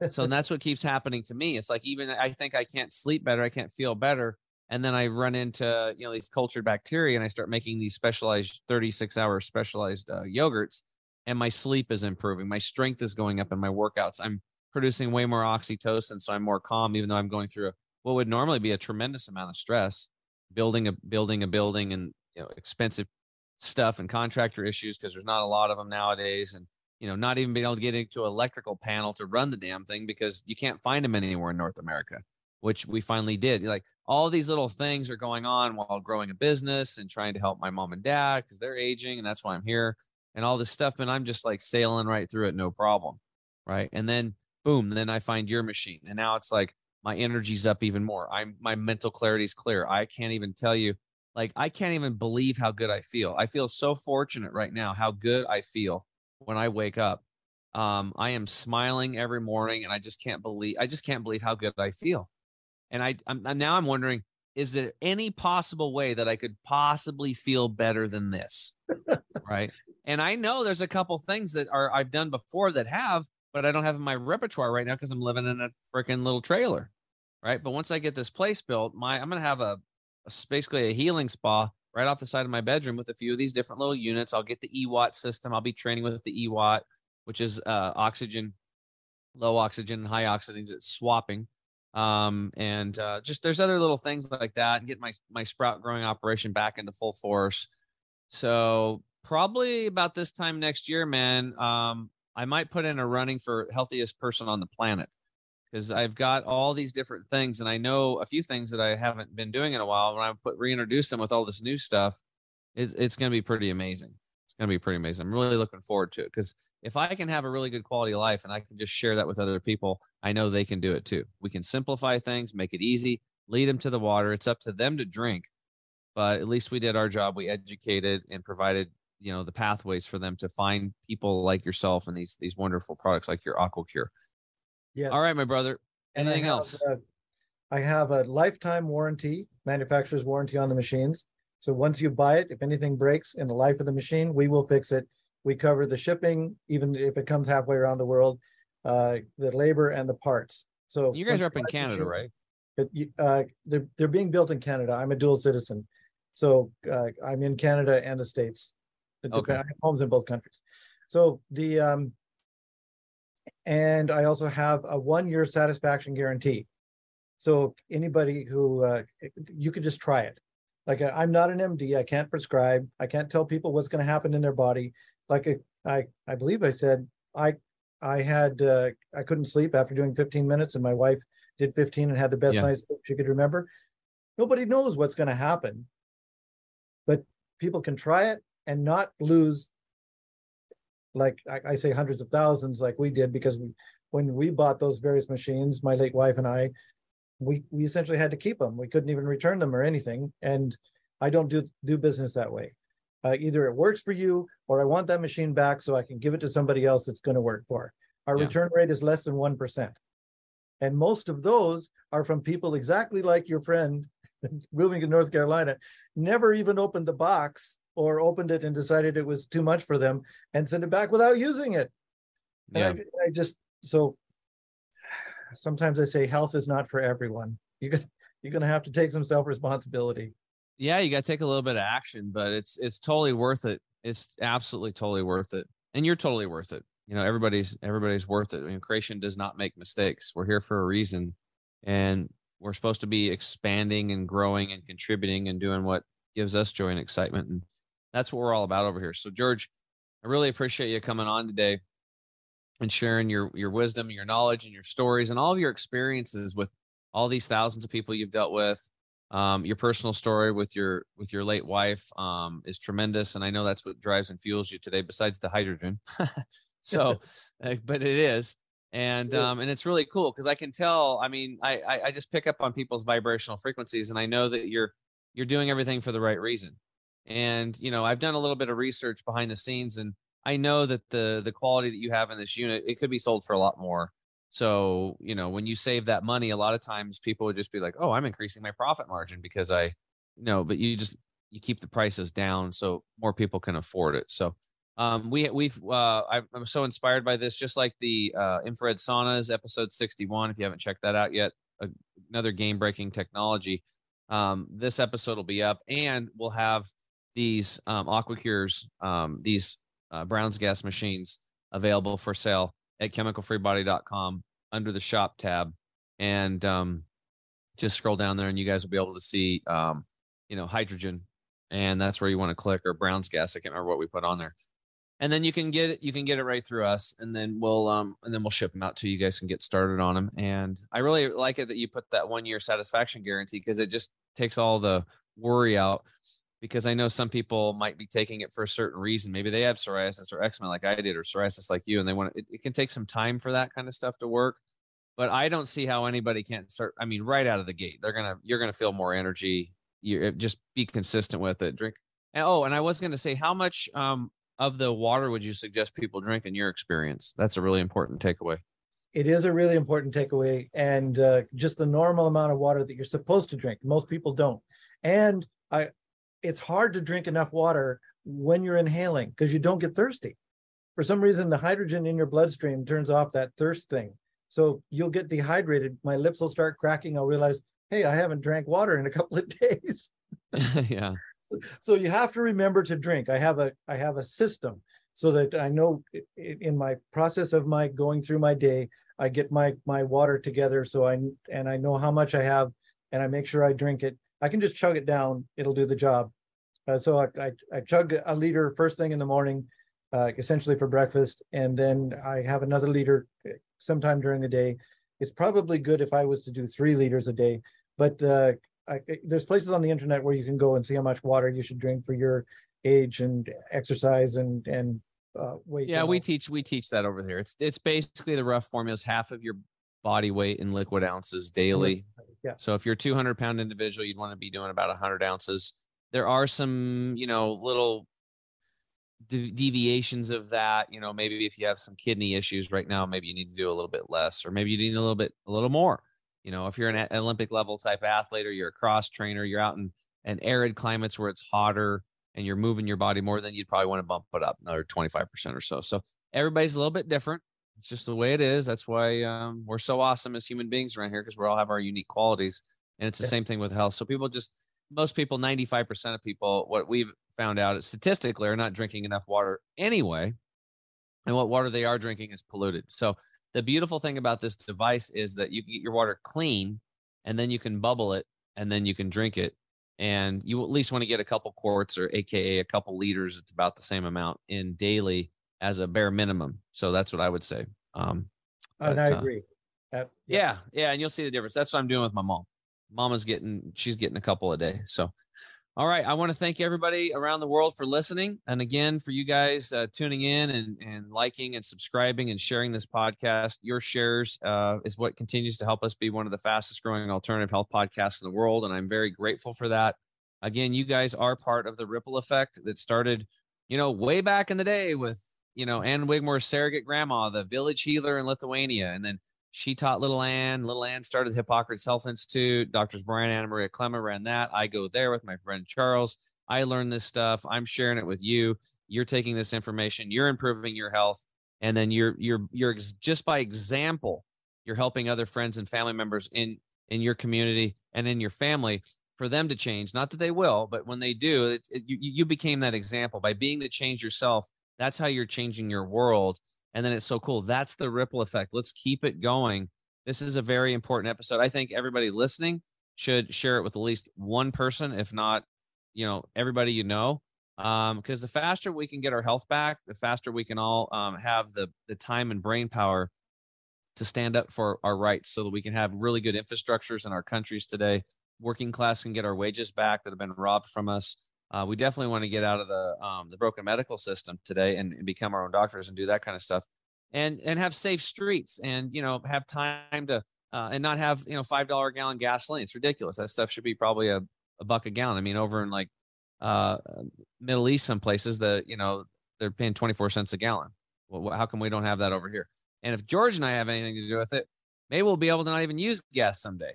So that's what keeps happening to me. It's like even I think I can't sleep better, I can't feel better, and then I run into you know these cultured bacteria, and I start making these specialized 36 hour specialized uh, yogurts, and my sleep is improving, my strength is going up, and my workouts. I'm producing way more oxytocin, so I'm more calm, even though I'm going through what would normally be a tremendous amount of stress, building a building a building and you know expensive stuff and contractor issues because there's not a lot of them nowadays, and you know, not even being able to get into an electrical panel to run the damn thing because you can't find them anywhere in North America, which we finally did. Like all these little things are going on while growing a business and trying to help my mom and dad because they're aging and that's why I'm here and all this stuff. And I'm just like sailing right through it, no problem. Right. And then boom, then I find your machine. And now it's like my energy's up even more. I'm my mental clarity is clear. I can't even tell you, like, I can't even believe how good I feel. I feel so fortunate right now, how good I feel when I wake up. Um, I am smiling every morning, and I just can't believe I just can't believe how good I feel. And I, I'm now I'm wondering, is there any possible way that I could possibly feel better than this? right. And I know there's a couple things that are I've done before that have, but I don't have in my repertoire right now because I'm living in a freaking little trailer. Right. But once I get this place built, my I'm gonna have a, a basically a healing spa right off the side of my bedroom with a few of these different little units. I'll get the EWOT system. I'll be training with the EWOT, which is uh, oxygen, low oxygen, high oxygen. It's swapping. Um, and uh, just there's other little things like that and get my, my sprout growing operation back into full force. So probably about this time next year, man, um, I might put in a running for healthiest person on the planet because I've got all these different things, and I know a few things that I haven't been doing in a while. When I put reintroduce them with all this new stuff, it's it's going to be pretty amazing. It's going to be pretty amazing. I'm really looking forward to it because if I can have a really good quality of life and I can just share that with other people, I know they can do it too. We can simplify things, make it easy, lead them to the water. It's up to them to drink, but at least we did our job. We educated and provided you know the pathways for them to find people like yourself and these these wonderful products like your aquacure Yes. all right my brother And I anything have, else uh, I have a lifetime warranty, manufacturer's warranty on the machines. So once you buy it, if anything breaks in the life of the machine, we will fix it. We cover the shipping, even if it comes halfway around the world, uh, the labor and the parts. So you guys are up in canada machine- right It, uh, they're, they're being built in Canada. I'm a dual citizen. So, uh, I'm in Canada and the States. Okay. I have homes in both countries. So the, um, and I also have a one-year satisfaction guarantee. So anybody who, uh, you could just try it. Like, uh, I'm not an MD, I can't prescribe, I can't tell people what's gonna happen in their body. Like, I, I believe I said, I, I had, uh, I couldn't sleep after doing fifteen minutes and my wife did fifteen and had the best Yeah. night sleep she could remember. Nobody knows what's gonna happen. But people can try it and not lose. Like I, I say hundreds of thousands like we did because we, when we bought those various machines, my late wife and I. We, we essentially had to keep them. We couldn't even return them or anything. And I don't do, do business that way. Uh, either it works for you or I want that machine back so I can give it to somebody else that's gonna work for. Our Yeah. return rate is less than one percent. And most of those are from people exactly like your friend moving to North Carolina, never even opened the box or opened it and decided it was too much for them and sent it back without using it. And I, I just, so sometimes I say health is not for everyone. You could, you're gonna have to take some self-responsibility. yeah you got to take a little bit of action but it's it's totally worth it. It's absolutely totally worth it. And you're totally worth it. You know everybody's everybody's worth it. I mean creation does not make mistakes. We're here for a reason. And we're supposed to be expanding and growing and contributing and doing what gives us joy and excitement and that's what we're all about over here so george i really appreciate you coming on today and sharing your your wisdom your knowledge and your stories and all of your experiences with all these thousands of people you've dealt with Um, your personal story with your with your late wife um, is tremendous, and I know that's what drives and fuels you today. Besides the hydrogen, so, uh, but it is, and um, and it's really cool because I can tell. I mean, I, I I just pick up on people's vibrational frequencies, and I know that you're you're doing everything for the right reason. And you know, I've done a little bit of research behind the scenes, and I know that the the quality that you have in this unit it could be sold for a lot more. So, you know, when you save that money, a lot of times people would just be like, "Oh, I'm increasing my profit margin because I, you know," but you just you keep the prices down so more people can afford it. So, um, we we've uh, I'm so inspired by this, just like the uh, infrared saunas episode 61. If you haven't checked that out yet, another game breaking technology. Um, this episode will be up, and we'll have these um, AquaCures, um, these uh, Brown's gas machines available for sale at chemicalfreebody.com under the shop tab. And um, just scroll down there and you guys will be able to see, um, you know, hydrogen. And that's where you want to click or Brown's gas. I can't remember what we put on there. And then you can get it, you can get it right through us and then we'll, um, and then we'll ship them out to you guys can get started on them. And I really like it that you put that one year satisfaction guarantee because it just takes all the worry out because I know some people might be taking it for a certain reason. Maybe they have psoriasis or eczema like I did, or psoriasis like you, and they want it, it can take some time for that kind of stuff to work. But I don't see how anybody can't start. I mean, right out of the gate, they're gonna you're gonna feel more energy. You just be consistent with it. Drink. And, oh, and I was gonna say, how much um, of the water would you suggest people drink in your experience? That's a really important takeaway. It is a really important takeaway, and uh, just the normal amount of water that you're supposed to drink. Most people don't. And I it's hard to drink enough water when you're inhaling because you don't get thirsty. For some reason, the hydrogen in your bloodstream turns off that thirst thing. So you'll get dehydrated. My lips will start cracking. I'll realize, hey, I haven't drank water in a couple of days. yeah. So you have to remember to drink. I have a I have a system so that I know in my process of my going through my day, I get my my water together. So I and I know how much I have, and I make sure I drink it I can just chug it down. It'll do the job. Uh, so I, I, I, chug a liter first thing in the morning, uh, essentially for breakfast, and then I have another liter uh, sometime during the day. It's probably good if I was to do three liters a day, but uh, I, there's places on the internet where you can go and see how much water you should drink for your age and exercise and and uh, weight. Yeah, we teach we teach that over there. It's it's basically the rough formula is half of your body weight in liquid ounces daily. Yeah. So if you're a 200 pound individual, you'd want to be doing about 100 ounces. There are some, you know, little de- deviations of that. You know, maybe if you have some kidney issues right now, maybe you need to do a little bit less, or maybe you need a little bit, a little more. You know, if you're an Olympic level type athlete or you're a cross trainer, you're out in, in arid climates where it's hotter and you're moving your body more, then you'd probably want to bump it up another 25% or so. So everybody's a little bit different. It's just the way it is. That's why um, we're so awesome as human beings around here because we all have our unique qualities. And it's the yeah. same thing with health. So people just, most people, 95% of people, what we've found out is statistically are not drinking enough water anyway. And what water they are drinking is polluted. So the beautiful thing about this device is that you can get your water clean and then you can bubble it and then you can drink it. And you at least want to get a couple quarts or AKA a couple liters. It's about the same amount in daily as a bare minimum. So that's what I would say. Um, and I uh, agree. Uh, yeah. yeah, yeah, and you'll see the difference. That's what I'm doing with my mom. Mama's getting, she's getting a couple a day. So, all right, I want to thank everybody around the world for listening, and again for you guys uh, tuning in and and liking and subscribing and sharing this podcast. Your shares uh, is what continues to help us be one of the fastest growing alternative health podcasts in the world, and I'm very grateful for that. Again, you guys are part of the ripple effect that started, you know, way back in the day with you know, Ann Wigmore's surrogate grandma, the village healer in Lithuania. And then she taught little Ann. Little Ann started the Hippocrates Health Institute. Doctors Brian Anna Maria Clement ran that. I go there with my friend Charles. I learned this stuff. I'm sharing it with you. You're taking this information. You're improving your health, and then you're you're you're just by example, you're helping other friends and family members in in your community and in your family for them to change. Not that they will, but when they do, it, you you became that example by being the change yourself that's how you're changing your world. And then it's so cool. That's the ripple effect. Let's keep it going. This is a very important episode. I think everybody listening should share it with at least one person, if not, you know, everybody you know. Um, because the faster we can get our health back, the faster we can all um, have the the time and brain power to stand up for our rights so that we can have really good infrastructures in our countries today working class can get our wages back that have been robbed from us. Uh, we definitely want to get out of the um, the broken medical system today and, and become our own doctors and do that kind of stuff, and and have safe streets and you know have time to uh, and not have you know five dollar a gallon gasoline. It's ridiculous. That stuff should be probably a, a buck a gallon. I mean, over in like uh, Middle East, some places that you know they're paying twenty four cents a gallon. Well, how come we don't have that over here? And if George and I have anything to do with it, maybe we'll be able to not even use gas someday.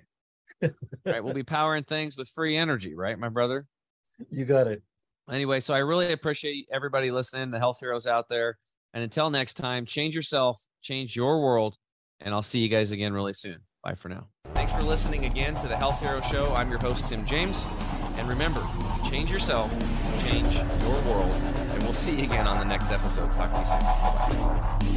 right? We'll be powering things with free energy, right, my brother? You got it. Anyway, so I really appreciate everybody listening, the health heroes out there. And until next time, change yourself, change your world, and I'll see you guys again really soon. Bye for now. Thanks for listening again to the Health Hero Show. I'm your host, Tim James. And remember, change yourself, change your world, and we'll see you again on the next episode. Talk to you soon. Bye.